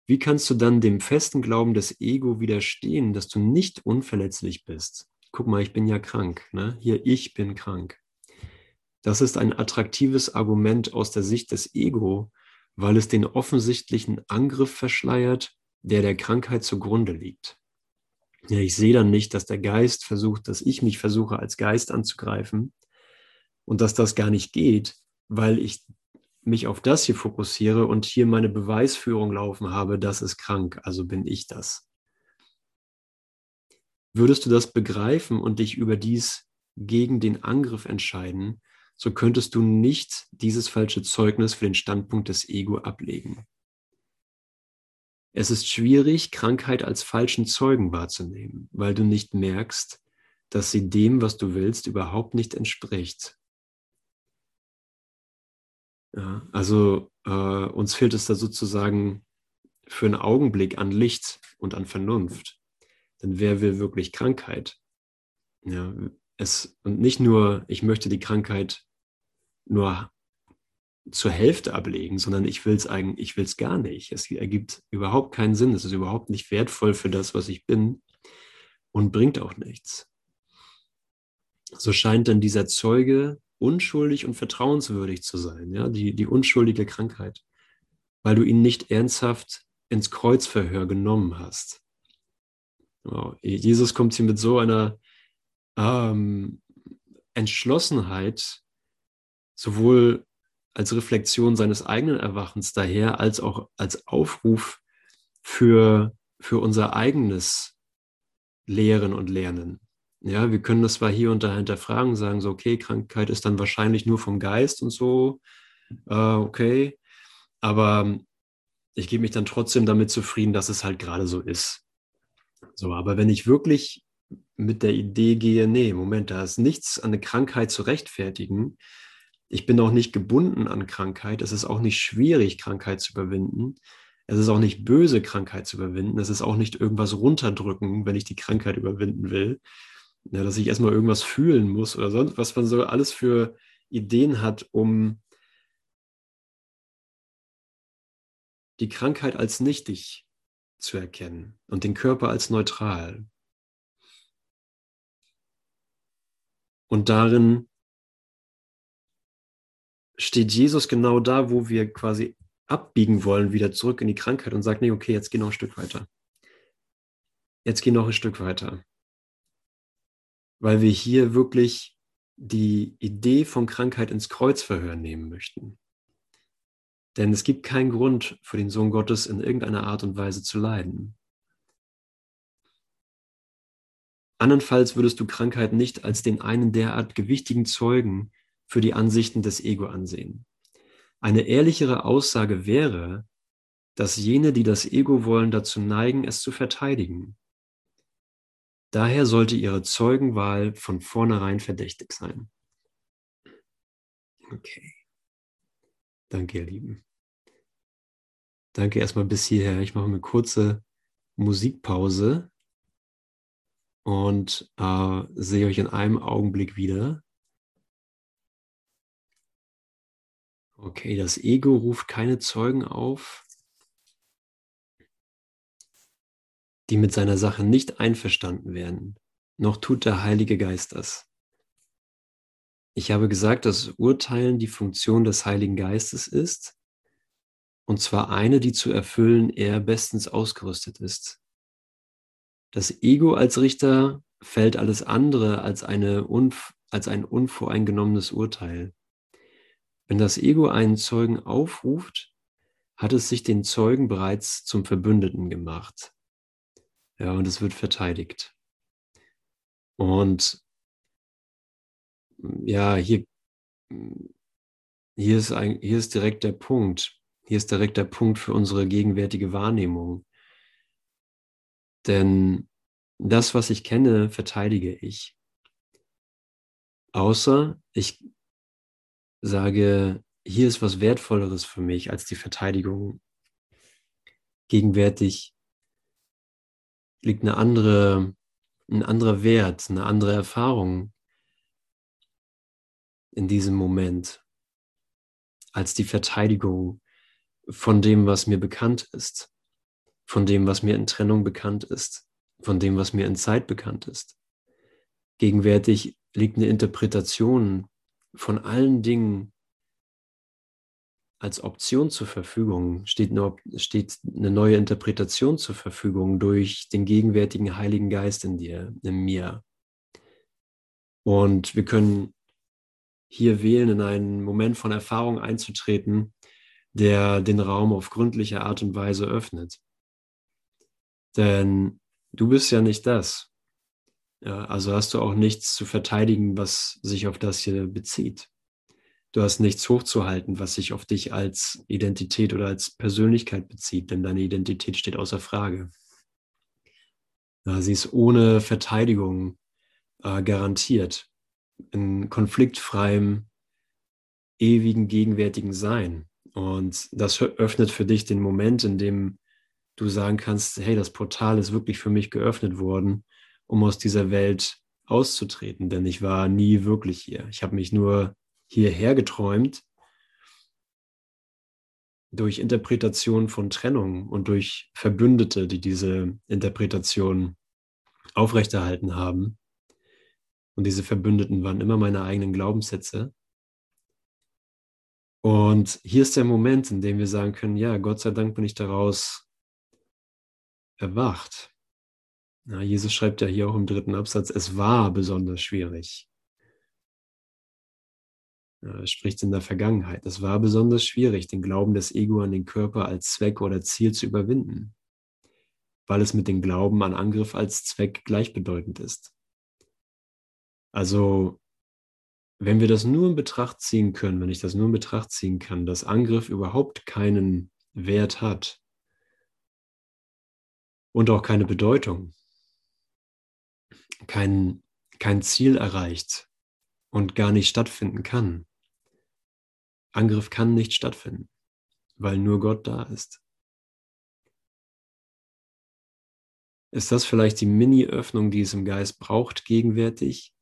wie kannst du dann dem festen Glauben des Ego widerstehen, dass du nicht unverletzlich bist? Guck mal, ich bin ja krank. Ne? Hier, ich bin krank. Das ist ein attraktives Argument aus der Sicht des Ego, weil es den offensichtlichen Angriff verschleiert der der Krankheit zugrunde liegt. Ja, ich sehe dann nicht, dass der Geist versucht, dass ich mich versuche, als Geist anzugreifen und dass das gar nicht geht, weil ich mich auf das hier fokussiere und hier meine Beweisführung laufen habe, das ist krank, also bin ich das. Würdest du das begreifen und dich über dies gegen den Angriff entscheiden, so könntest du nicht dieses falsche Zeugnis für den Standpunkt des Ego ablegen. Es ist schwierig, Krankheit als falschen Zeugen wahrzunehmen, weil du nicht merkst, dass sie dem, was du willst, überhaupt nicht entspricht. Ja, also äh, uns fehlt es da sozusagen für einen Augenblick an Licht und an Vernunft. Denn wer will wirklich Krankheit? Ja, es, und nicht nur, ich möchte die Krankheit nur zur Hälfte ablegen, sondern ich will es eigentlich, ich will es gar nicht. Es ergibt überhaupt keinen Sinn. Es ist überhaupt nicht wertvoll für das, was ich bin und bringt auch nichts. So scheint dann dieser Zeuge unschuldig und vertrauenswürdig zu sein, ja, die, die unschuldige Krankheit, weil du ihn nicht ernsthaft ins Kreuzverhör genommen hast. Wow. Jesus kommt hier mit so einer ähm, Entschlossenheit, sowohl als Reflexion seines eigenen Erwachens daher, als auch als Aufruf für, für unser eigenes Lehren und Lernen. Ja, wir können das zwar hier und da hinterfragen, sagen so, okay, Krankheit ist dann wahrscheinlich nur vom Geist und so, äh, okay, aber ich gebe mich dann trotzdem damit zufrieden, dass es halt gerade so ist. So, aber wenn ich wirklich mit der Idee gehe, nee, Moment, da ist nichts an der Krankheit zu rechtfertigen. Ich bin auch nicht gebunden an Krankheit. Es ist auch nicht schwierig, Krankheit zu überwinden. Es ist auch nicht böse, Krankheit zu überwinden. Es ist auch nicht irgendwas runterdrücken, wenn ich die Krankheit überwinden will. Ja, dass ich erstmal irgendwas fühlen muss oder sonst, was man so alles für Ideen hat, um die Krankheit als nichtig zu erkennen und den Körper als neutral. Und darin steht Jesus genau da, wo wir quasi abbiegen wollen, wieder zurück in die Krankheit und sagt, nee, okay, jetzt geh noch ein Stück weiter. Jetzt geh noch ein Stück weiter. Weil wir hier wirklich die Idee von Krankheit ins Kreuzverhör nehmen möchten. Denn es gibt keinen Grund für den Sohn Gottes in irgendeiner Art und Weise zu leiden. Andernfalls würdest du Krankheit nicht als den einen derart gewichtigen Zeugen für die Ansichten des Ego ansehen. Eine ehrlichere Aussage wäre, dass jene, die das Ego wollen, dazu neigen, es zu verteidigen. Daher sollte ihre Zeugenwahl von vornherein verdächtig sein. Okay. Danke, ihr Lieben. Danke erstmal bis hierher. Ich mache eine kurze Musikpause und äh, sehe euch in einem Augenblick wieder. Okay, das Ego ruft keine Zeugen auf, die mit seiner Sache nicht einverstanden werden, noch tut der Heilige Geist das. Ich habe gesagt, dass Urteilen die Funktion des Heiligen Geistes ist, und zwar eine, die zu erfüllen er bestens ausgerüstet ist. Das Ego als Richter fällt alles andere als, eine als ein unvoreingenommenes Urteil. Wenn das Ego einen Zeugen aufruft, hat es sich den Zeugen bereits zum Verbündeten gemacht. Ja, und es wird verteidigt. Und ja, hier, hier, ist ein, hier ist direkt der Punkt. Hier ist direkt der Punkt für unsere gegenwärtige Wahrnehmung. Denn das, was ich kenne, verteidige ich. Außer ich sage, hier ist was Wertvolleres für mich als die Verteidigung. Gegenwärtig liegt eine andere, ein anderer Wert, eine andere Erfahrung in diesem Moment als die Verteidigung von dem, was mir bekannt ist von dem, was mir in Trennung bekannt ist, von dem, was mir in Zeit bekannt ist. Gegenwärtig liegt eine Interpretation von allen Dingen als Option zur Verfügung, steht eine, steht eine neue Interpretation zur Verfügung durch den gegenwärtigen Heiligen Geist in dir, in mir. Und wir können hier wählen, in einen Moment von Erfahrung einzutreten, der den Raum auf gründliche Art und Weise öffnet. Denn du bist ja nicht das. Also hast du auch nichts zu verteidigen, was sich auf das hier bezieht. Du hast nichts hochzuhalten, was sich auf dich als Identität oder als Persönlichkeit bezieht, denn deine Identität steht außer Frage. Sie ist ohne Verteidigung äh, garantiert, in konfliktfreiem, ewigen, gegenwärtigen Sein. Und das öffnet für dich den Moment, in dem du sagen kannst, hey, das Portal ist wirklich für mich geöffnet worden, um aus dieser Welt auszutreten, denn ich war nie wirklich hier. Ich habe mich nur hierher geträumt durch Interpretation von Trennung und durch Verbündete, die diese Interpretation aufrechterhalten haben. Und diese Verbündeten waren immer meine eigenen Glaubenssätze. Und hier ist der Moment, in dem wir sagen können, ja, Gott sei Dank bin ich daraus erwacht. Ja, Jesus schreibt ja hier auch im dritten Absatz, es war besonders schwierig. Er spricht in der Vergangenheit. Es war besonders schwierig, den Glauben des Ego an den Körper als Zweck oder Ziel zu überwinden, weil es mit dem Glauben an Angriff als Zweck gleichbedeutend ist. Also, wenn wir das nur in Betracht ziehen können, wenn ich das nur in Betracht ziehen kann, dass Angriff überhaupt keinen Wert hat und auch keine Bedeutung, kein, kein Ziel erreicht und gar nicht stattfinden kann, Angriff kann nicht stattfinden, weil nur Gott da ist. Ist das vielleicht die Mini-Öffnung, die es im Geist braucht, gegenwärtig,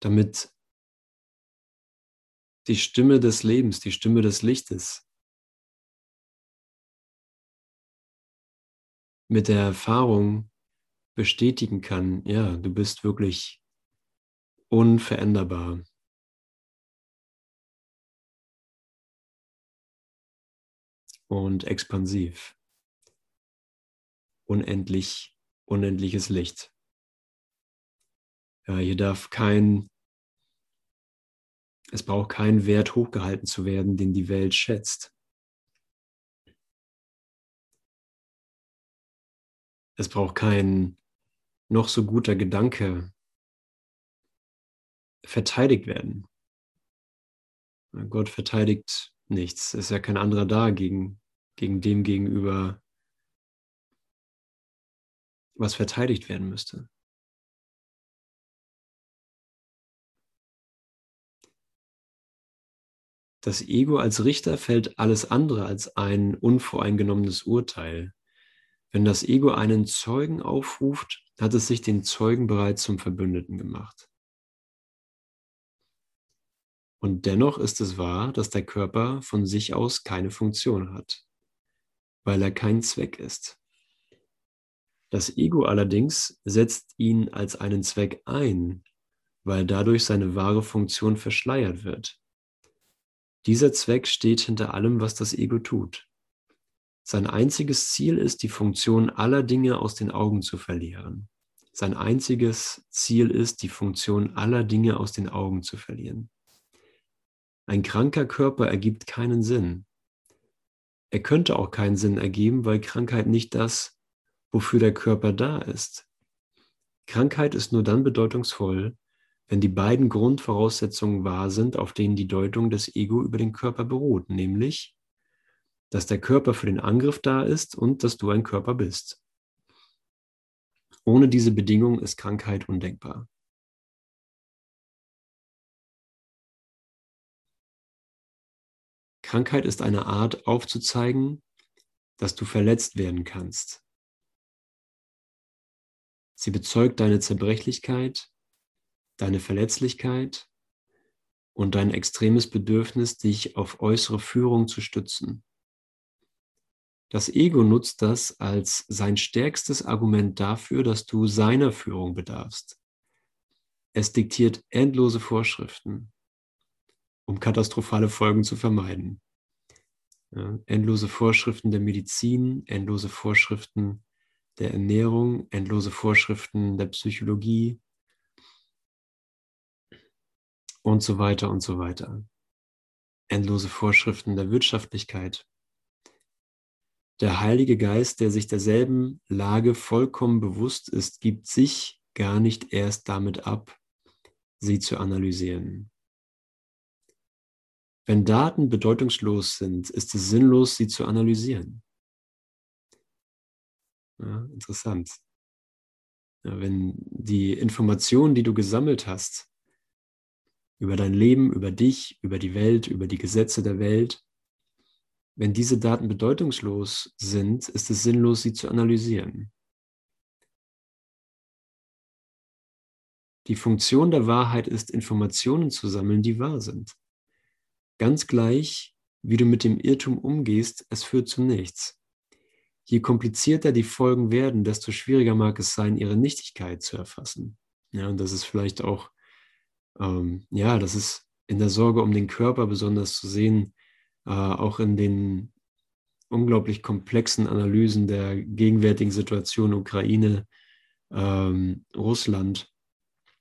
damit die Stimme des Lebens, die Stimme des Lichtes mit der Erfahrung bestätigen kann, ja, du bist wirklich unveränderbar. Und expansiv. Unendlich, unendliches Licht. Ja, hier darf kein, es braucht kein Wert hochgehalten zu werden, den die Welt schätzt. Es braucht kein noch so guter Gedanke verteidigt werden. Gott verteidigt nichts. Es ist ja kein anderer da gegen, gegen dem gegenüber, was verteidigt werden müsste. Das Ego als Richter fällt alles andere als ein unvoreingenommenes Urteil. Wenn das Ego einen Zeugen aufruft, hat es sich den Zeugen bereits zum Verbündeten gemacht. Und dennoch ist es wahr, dass der Körper von sich aus keine Funktion hat, weil er kein Zweck ist. Das Ego allerdings setzt ihn als einen Zweck ein, weil dadurch seine wahre Funktion verschleiert wird. Dieser Zweck steht hinter allem, was das Ego tut. Sein einziges Ziel ist, die Funktion aller Dinge aus den Augen zu verlieren. Sein einziges Ziel ist, die Funktion aller Dinge aus den Augen zu verlieren. Ein kranker Körper ergibt keinen Sinn. Er könnte auch keinen Sinn ergeben, weil Krankheit nicht das, wofür der Körper da ist. Krankheit ist nur dann bedeutungsvoll, wenn die beiden Grundvoraussetzungen wahr sind, auf denen die Deutung des Ego über den Körper beruht, nämlich, dass der Körper für den Angriff da ist und dass du ein Körper bist. Ohne diese Bedingung ist Krankheit undenkbar. Krankheit ist eine Art aufzuzeigen, dass du verletzt werden kannst. Sie bezeugt deine Zerbrechlichkeit, deine Verletzlichkeit und dein extremes Bedürfnis, dich auf äußere Führung zu stützen. Das Ego nutzt das als sein stärkstes Argument dafür, dass du seiner Führung bedarfst. Es diktiert endlose Vorschriften, um katastrophale Folgen zu vermeiden. Ja, endlose Vorschriften der Medizin, endlose Vorschriften der Ernährung, endlose Vorschriften der Psychologie und so weiter und so weiter. Endlose Vorschriften der Wirtschaftlichkeit. Der Heilige Geist, der sich derselben Lage vollkommen bewusst ist, gibt sich gar nicht erst damit ab, sie zu analysieren. Wenn Daten bedeutungslos sind, ist es sinnlos, sie zu analysieren. Ja, interessant. Ja, wenn die Informationen, die du gesammelt hast, über dein Leben, über dich, über die Welt, über die Gesetze der Welt, wenn diese Daten bedeutungslos sind, ist es sinnlos, sie zu analysieren. Die Funktion der Wahrheit ist, Informationen zu sammeln, die wahr sind. Ganz gleich, wie du mit dem Irrtum umgehst, es führt zu nichts. Je komplizierter die Folgen werden, desto schwieriger mag es sein, ihre Nichtigkeit zu erfassen. Ja, und das ist vielleicht auch, ähm, ja, das ist in der Sorge um den Körper besonders zu sehen, äh, auch in den unglaublich komplexen Analysen der gegenwärtigen Situation Ukraine, ähm, Russland,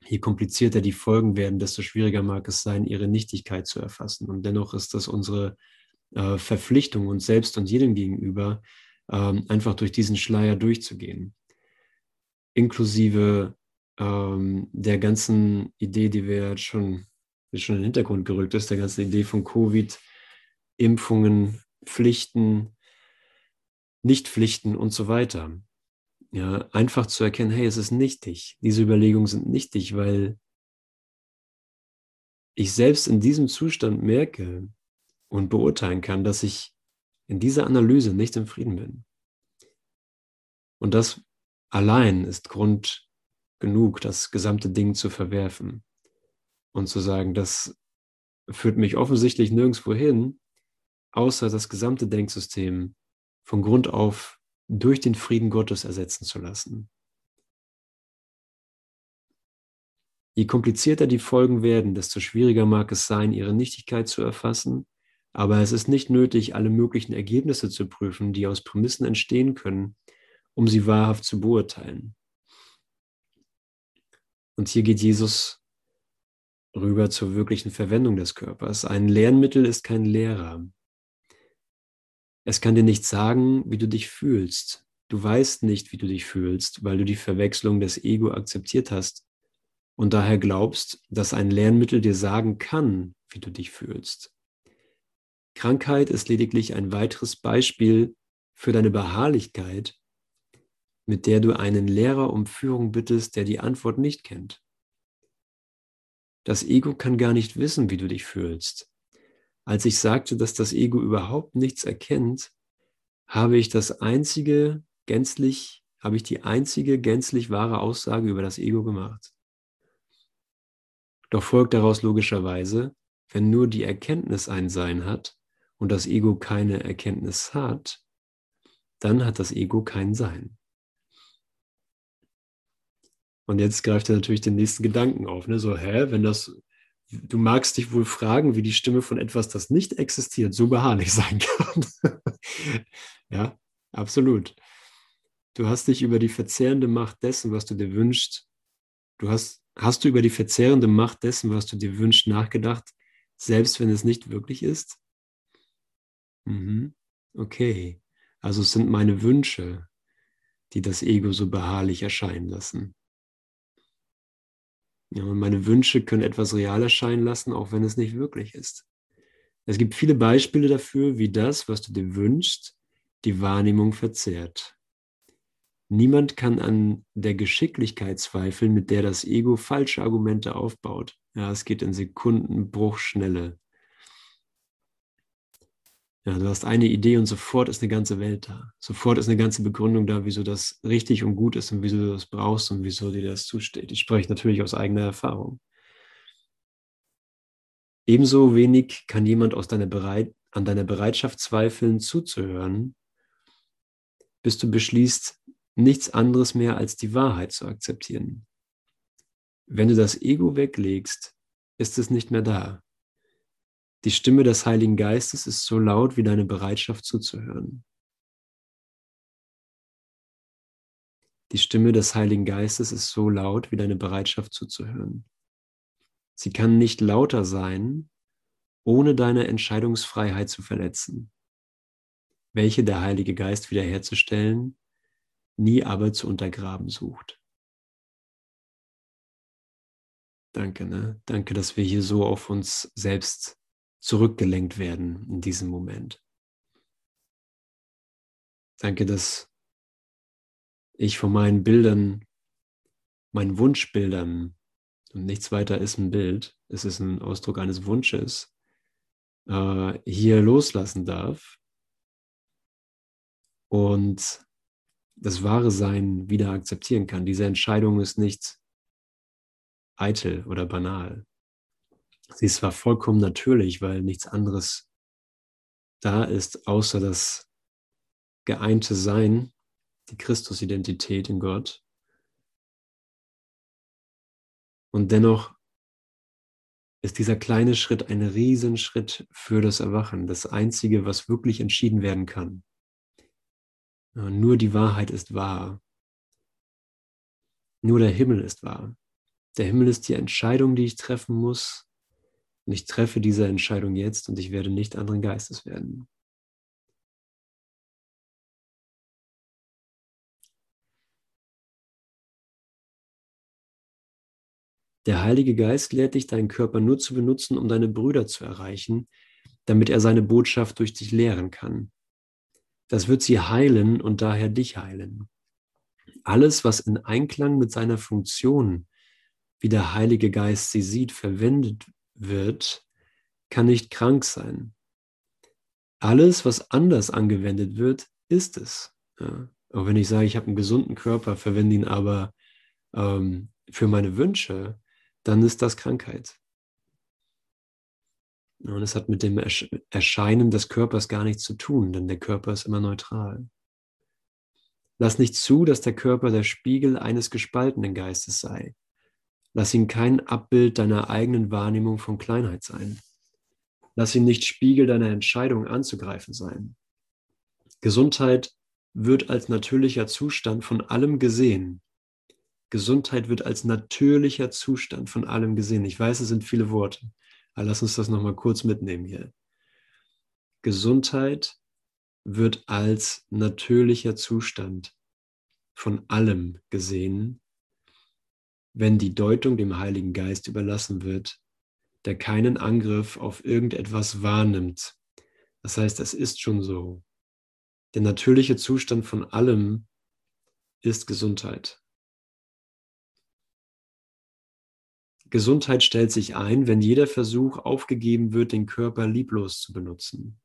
je komplizierter die Folgen werden, desto schwieriger mag es sein, ihre Nichtigkeit zu erfassen. Und dennoch ist das unsere äh, Verpflichtung uns selbst und jedem gegenüber, ähm, einfach durch diesen Schleier durchzugehen. Inklusive ähm, der ganzen Idee, die wir jetzt schon, die schon in den Hintergrund gerückt ist, der ganzen Idee von Covid, Impfungen, Pflichten, Nichtpflichten und so weiter. Ja, einfach zu erkennen, hey, es ist nichtig. Diese Überlegungen sind nichtig, weil ich selbst in diesem Zustand merke und beurteilen kann, dass ich in dieser Analyse nicht im Frieden bin. Und das allein ist Grund genug, das gesamte Ding zu verwerfen und zu sagen, das führt mich offensichtlich nirgendwo hin, außer das gesamte Denksystem von Grund auf durch den Frieden Gottes ersetzen zu lassen. Je komplizierter die Folgen werden, desto schwieriger mag es sein, ihre Nichtigkeit zu erfassen, aber es ist nicht nötig, alle möglichen Ergebnisse zu prüfen, die aus Prämissen entstehen können, um sie wahrhaft zu beurteilen. Und hier geht Jesus rüber zur wirklichen Verwendung des Körpers. Ein Lernmittel ist kein Lehrer. Es kann dir nicht sagen, wie du dich fühlst. Du weißt nicht, wie du dich fühlst, weil du die Verwechslung des Ego akzeptiert hast und daher glaubst, dass ein Lernmittel dir sagen kann, wie du dich fühlst. Krankheit ist lediglich ein weiteres Beispiel für deine Beharrlichkeit, mit der du einen Lehrer um Führung bittest, der die Antwort nicht kennt. Das Ego kann gar nicht wissen, wie du dich fühlst. Als ich sagte, dass das Ego überhaupt nichts erkennt, habe ich das einzige gänzlich, habe ich die einzige gänzlich wahre Aussage über das Ego gemacht. Doch folgt daraus logischerweise, wenn nur die Erkenntnis ein Sein hat und das Ego keine Erkenntnis hat, dann hat das Ego kein Sein. Und jetzt greift er natürlich den nächsten Gedanken auf, ne? so, hä, wenn das, du magst dich wohl fragen, wie die Stimme von etwas, das nicht existiert, so beharrlich [LAUGHS] sein kann. ja, absolut. Du hast dich über die verzehrende Macht dessen, was du dir wünschst, du hast, hast du über die verzehrende Macht dessen, was du dir wünschst, nachgedacht, selbst wenn es nicht wirklich ist? Mhm. Okay, also es sind meine Wünsche, die das Ego so beharrlich erscheinen lassen. Ja, und meine Wünsche können etwas real erscheinen lassen, auch wenn es nicht wirklich ist. Es gibt viele Beispiele dafür, wie das, was du dir wünschst, die Wahrnehmung verzehrt. Niemand kann an der Geschicklichkeit zweifeln, mit der das Ego falsche Argumente aufbaut. Ja, es geht in Sekundenbruchschnelle. Ja, du hast eine Idee und sofort ist eine ganze Welt da. Sofort ist eine ganze Begründung da, wieso das richtig und gut ist und wieso du das brauchst und wieso dir das zusteht. Ich spreche natürlich aus eigener Erfahrung. Ebenso wenig kann jemand aus deiner Bereit an deiner Bereitschaft zweifeln, zuzuhören, bis du beschließt, nichts anderes mehr als die Wahrheit zu akzeptieren. Wenn du das Ego weglegst, ist es nicht mehr da. Die Stimme des Heiligen Geistes ist so laut wie deine Bereitschaft zuzuhören. Die Stimme des Heiligen Geistes ist so laut wie deine Bereitschaft zuzuhören. Sie kann nicht lauter sein, ohne deine Entscheidungsfreiheit zu verletzen, welche der Heilige Geist wiederherzustellen, nie aber zu untergraben sucht. Danke, ne? Danke, dass wir hier so auf uns selbst zurückgelenkt werden in diesem Moment. Danke, dass ich von meinen Bildern, meinen Wunschbildern, und nichts weiter ist ein Bild, es ist ein Ausdruck eines Wunsches, äh, hier loslassen darf und das wahre Sein wieder akzeptieren kann. Diese Entscheidung ist nicht eitel oder banal. Sie ist zwar vollkommen natürlich, weil nichts anderes da ist, außer das geeinte Sein, die Christusidentität in Gott. Und dennoch ist dieser kleine Schritt ein Riesenschritt für das Erwachen, das Einzige, was wirklich entschieden werden kann. Nur die Wahrheit ist wahr. Nur der Himmel ist wahr. Der Himmel ist die Entscheidung, die ich treffen muss. Und ich treffe diese Entscheidung jetzt und ich werde nicht anderen Geistes werden. Der Heilige Geist lehrt dich, deinen Körper nur zu benutzen, um deine Brüder zu erreichen, damit er seine Botschaft durch dich lehren kann. Das wird sie heilen und daher dich heilen. Alles, was in Einklang mit seiner Funktion, wie der Heilige Geist sie sieht, verwendet wird, kann nicht krank sein. Alles, was anders angewendet wird, ist es. Ja. Auch wenn ich sage, ich habe einen gesunden Körper, verwende ihn aber ähm, für meine Wünsche, dann ist das Krankheit. Und es hat mit dem Erscheinen des Körpers gar nichts zu tun, denn der Körper ist immer neutral. Lass nicht zu, dass der Körper der Spiegel eines gespaltenen Geistes sei. Lass ihn kein Abbild deiner eigenen Wahrnehmung von Kleinheit sein. Lass ihn nicht Spiegel deiner Entscheidung anzugreifen sein. Gesundheit wird als natürlicher Zustand von allem gesehen, Gesundheit wird als natürlicher Zustand von allem gesehen. Ich weiß, es sind viele Worte, aber lass uns das nochmal kurz mitnehmen hier. Gesundheit wird als natürlicher Zustand von allem gesehen, wenn die Deutung dem Heiligen Geist überlassen wird, der keinen Angriff auf irgendetwas wahrnimmt. Das heißt, es ist schon so. Der natürliche Zustand von allem ist Gesundheit. Gesundheit stellt sich ein, wenn jeder Versuch aufgegeben wird, den Körper lieblos zu benutzen.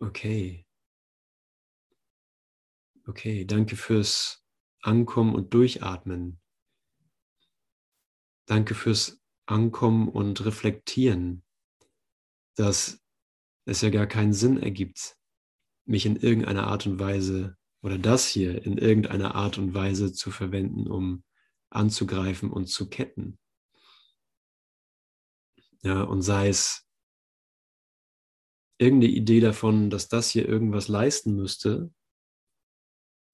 Okay. Okay, danke fürs Ankommen und Durchatmen. Danke fürs Ankommen und Reflektieren, dass es ja gar keinen Sinn ergibt, mich in irgendeiner Art und Weise oder das hier in irgendeiner Art und Weise zu verwenden, um anzugreifen und zu ketten. Ja, und sei es irgendeine Idee davon, dass das hier irgendwas leisten müsste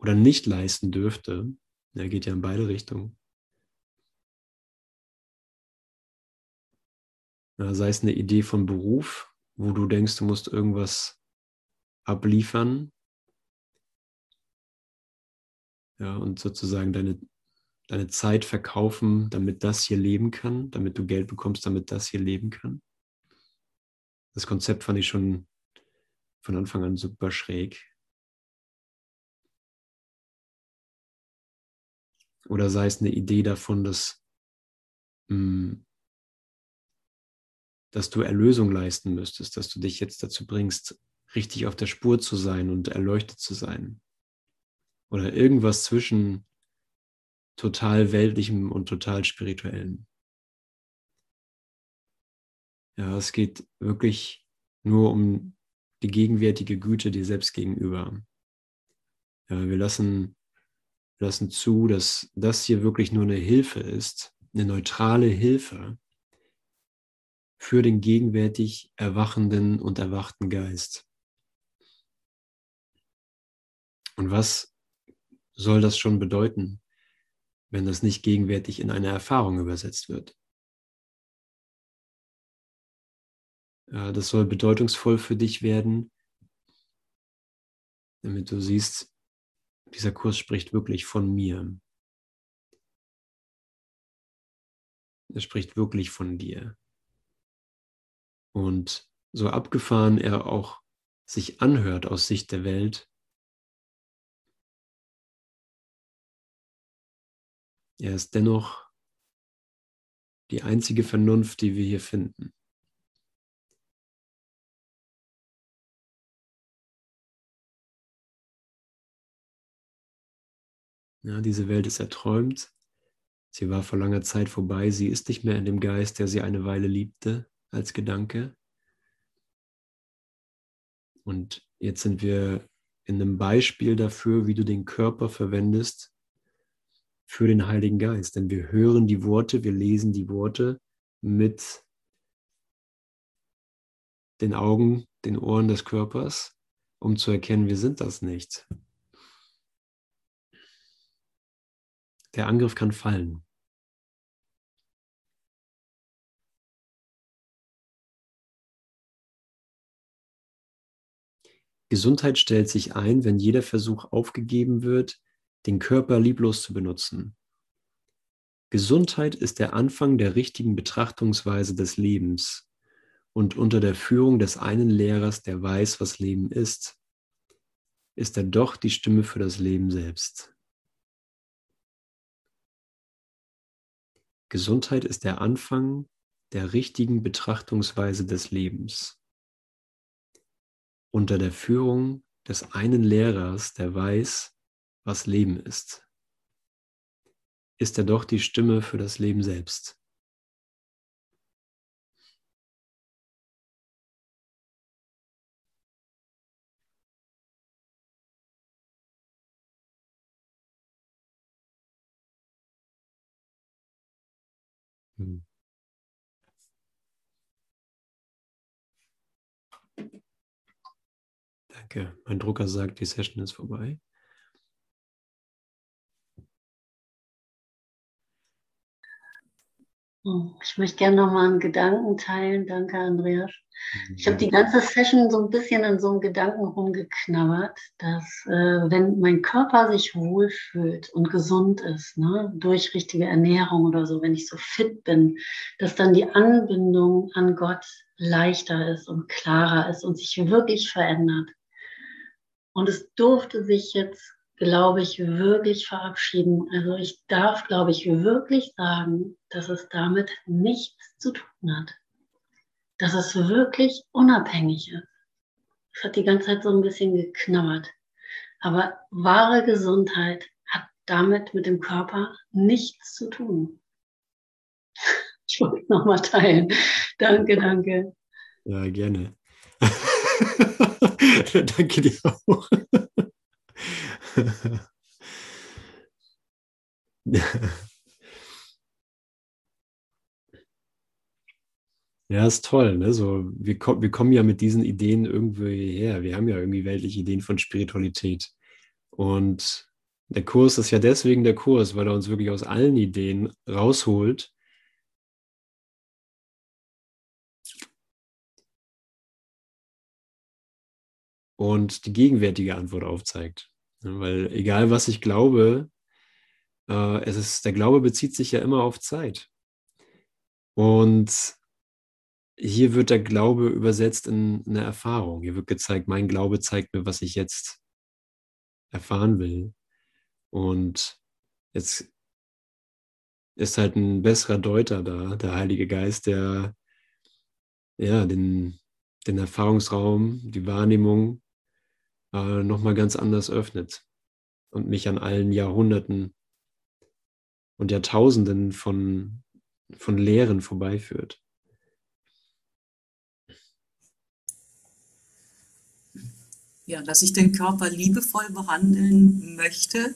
oder nicht leisten dürfte, ja, geht ja in beide Richtungen. Sei es eine Idee von Beruf, wo du denkst, du musst irgendwas abliefern, ja, und sozusagen deine, deine Zeit verkaufen, damit das hier leben kann, damit du Geld bekommst, damit das hier leben kann. Das Konzept fand ich schon von Anfang an super schräg. Oder sei es eine Idee davon, dass, hm, dass du Erlösung leisten müsstest, dass du dich jetzt dazu bringst, richtig auf der Spur zu sein und erleuchtet zu sein oder irgendwas zwischen total weltlichem und total spirituellem. Ja, es geht wirklich nur um die gegenwärtige Güte dir selbst gegenüber. Ja, wir lassen, lassen zu, dass das hier wirklich nur eine Hilfe ist, eine neutrale Hilfe für den gegenwärtig erwachenden und erwachten Geist. Und was soll das schon bedeuten, wenn das nicht gegenwärtig in eine Erfahrung übersetzt wird? Das soll bedeutungsvoll für dich werden, damit du siehst, dieser Kurs spricht wirklich von mir. Er spricht wirklich von dir. Und so abgefahren er auch sich anhört aus Sicht der Welt, er ist dennoch die einzige Vernunft, die wir hier finden. Ja, diese Welt ist erträumt. Sie war vor langer Zeit vorbei. Sie ist nicht mehr in dem Geist, der sie eine Weile liebte, als Gedanke. Und jetzt sind wir in einem Beispiel dafür, wie du den Körper verwendest für den Heiligen Geist. Denn wir hören die Worte, wir lesen die Worte mit den Augen, den Ohren des Körpers, um zu erkennen, wir sind das nicht. Der Angriff kann fallen. Gesundheit stellt sich ein, wenn jeder Versuch aufgegeben wird, den Körper lieblos zu benutzen. Gesundheit ist der Anfang der richtigen Betrachtungsweise des Lebens und unter der Führung des einen Lehrers, der weiß, was Leben ist, ist er doch die Stimme für das Leben selbst. Gesundheit ist der Anfang der richtigen Betrachtungsweise des Lebens. Unter der Führung des einen Lehrers, der weiß, was Leben ist, ist er doch die Stimme für das Leben selbst. Hm. Danke. Mein Drucker sagt, die Session ist vorbei. Oh, ich möchte gerne nochmal einen Gedanken teilen. Danke, Andreas. Ich habe die ganze Session so ein bisschen in so einem Gedanken rumgeknabbert, dass äh, wenn mein Körper sich wohlfühlt und gesund ist, ne, durch richtige Ernährung oder so, wenn ich so fit bin, dass dann die Anbindung an Gott leichter ist und klarer ist und sich wirklich verändert. Und es durfte sich jetzt, glaube ich, wirklich verabschieden. Also ich darf, glaube ich, wirklich sagen, dass es damit nichts zu tun hat dass es wirklich unabhängig ist. Es hat die ganze Zeit so ein bisschen geknabbert. Aber wahre Gesundheit hat damit mit dem Körper nichts zu tun. [LAUGHS] Ich wollte nochmal teilen. Danke, danke. Ja, gerne. [LAUGHS] danke dir auch. [LAUGHS] Ja, ist toll. Ne? So, wir, ko wir kommen ja mit diesen Ideen irgendwo hierher. Wir haben ja irgendwie weltliche Ideen von Spiritualität. Und der Kurs ist ja deswegen der Kurs, weil er uns wirklich aus allen Ideen rausholt. Und die gegenwärtige Antwort aufzeigt. Weil egal was ich glaube, äh, es ist, der Glaube bezieht sich ja immer auf Zeit. Und hier wird der Glaube übersetzt in eine Erfahrung. Hier wird gezeigt, mein Glaube zeigt mir, was ich jetzt erfahren will. Und jetzt ist halt ein besserer Deuter da, der Heilige Geist, der ja den, den Erfahrungsraum, die Wahrnehmung äh, nochmal ganz anders öffnet und mich an allen Jahrhunderten und Jahrtausenden von, von Lehren vorbeiführt. Ja, dass ich den Körper liebevoll behandeln möchte,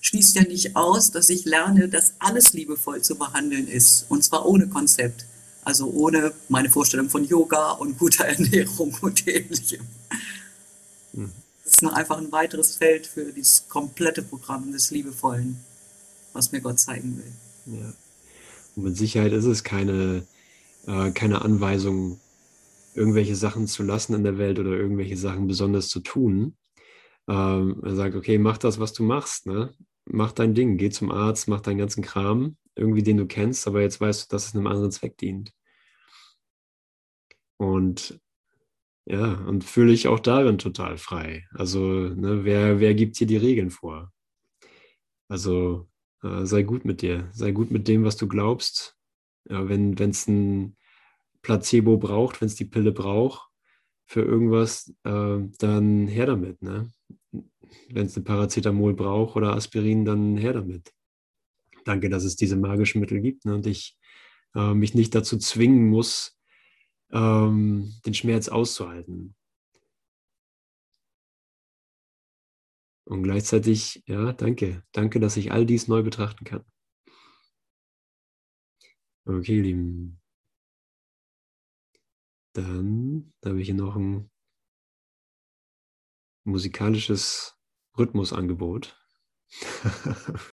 schließt ja nicht aus, dass ich lerne, dass alles liebevoll zu behandeln ist. Und zwar ohne Konzept. Also ohne meine Vorstellung von Yoga und guter [LAUGHS] Ernährung und ähnlichem. Mhm. Das ist nur einfach ein weiteres Feld für dieses komplette Programm des Liebevollen, was mir Gott zeigen will. Ja. Und mit Sicherheit ist es keine, äh, keine Anweisung irgendwelche Sachen zu lassen in der Welt oder irgendwelche Sachen besonders zu tun. Ähm, er sagt, okay, mach das, was du machst. Ne? Mach dein Ding, geh zum Arzt, mach deinen ganzen Kram. irgendwie den du kennst, aber jetzt weißt du, dass es einem anderen Zweck dient. Und ja, und fühle ich auch darin total frei. Also, ne, wer, wer gibt dir die Regeln vor? Also, äh, sei gut mit dir, sei gut mit dem, was du glaubst. Ja, wenn es ein Placebo braucht, wenn es die Pille braucht für irgendwas, äh, dann her damit. Ne? Wenn es eine Paracetamol braucht oder Aspirin, dann her damit. Danke, dass es diese magischen Mittel gibt ne? und ich äh, mich nicht dazu zwingen muss, ähm, den Schmerz auszuhalten. Und gleichzeitig, ja, danke. Danke, dass ich all dies neu betrachten kann. Okay, Lieben. Dann habe ich hier noch ein musikalisches Rhythmusangebot. [LAUGHS]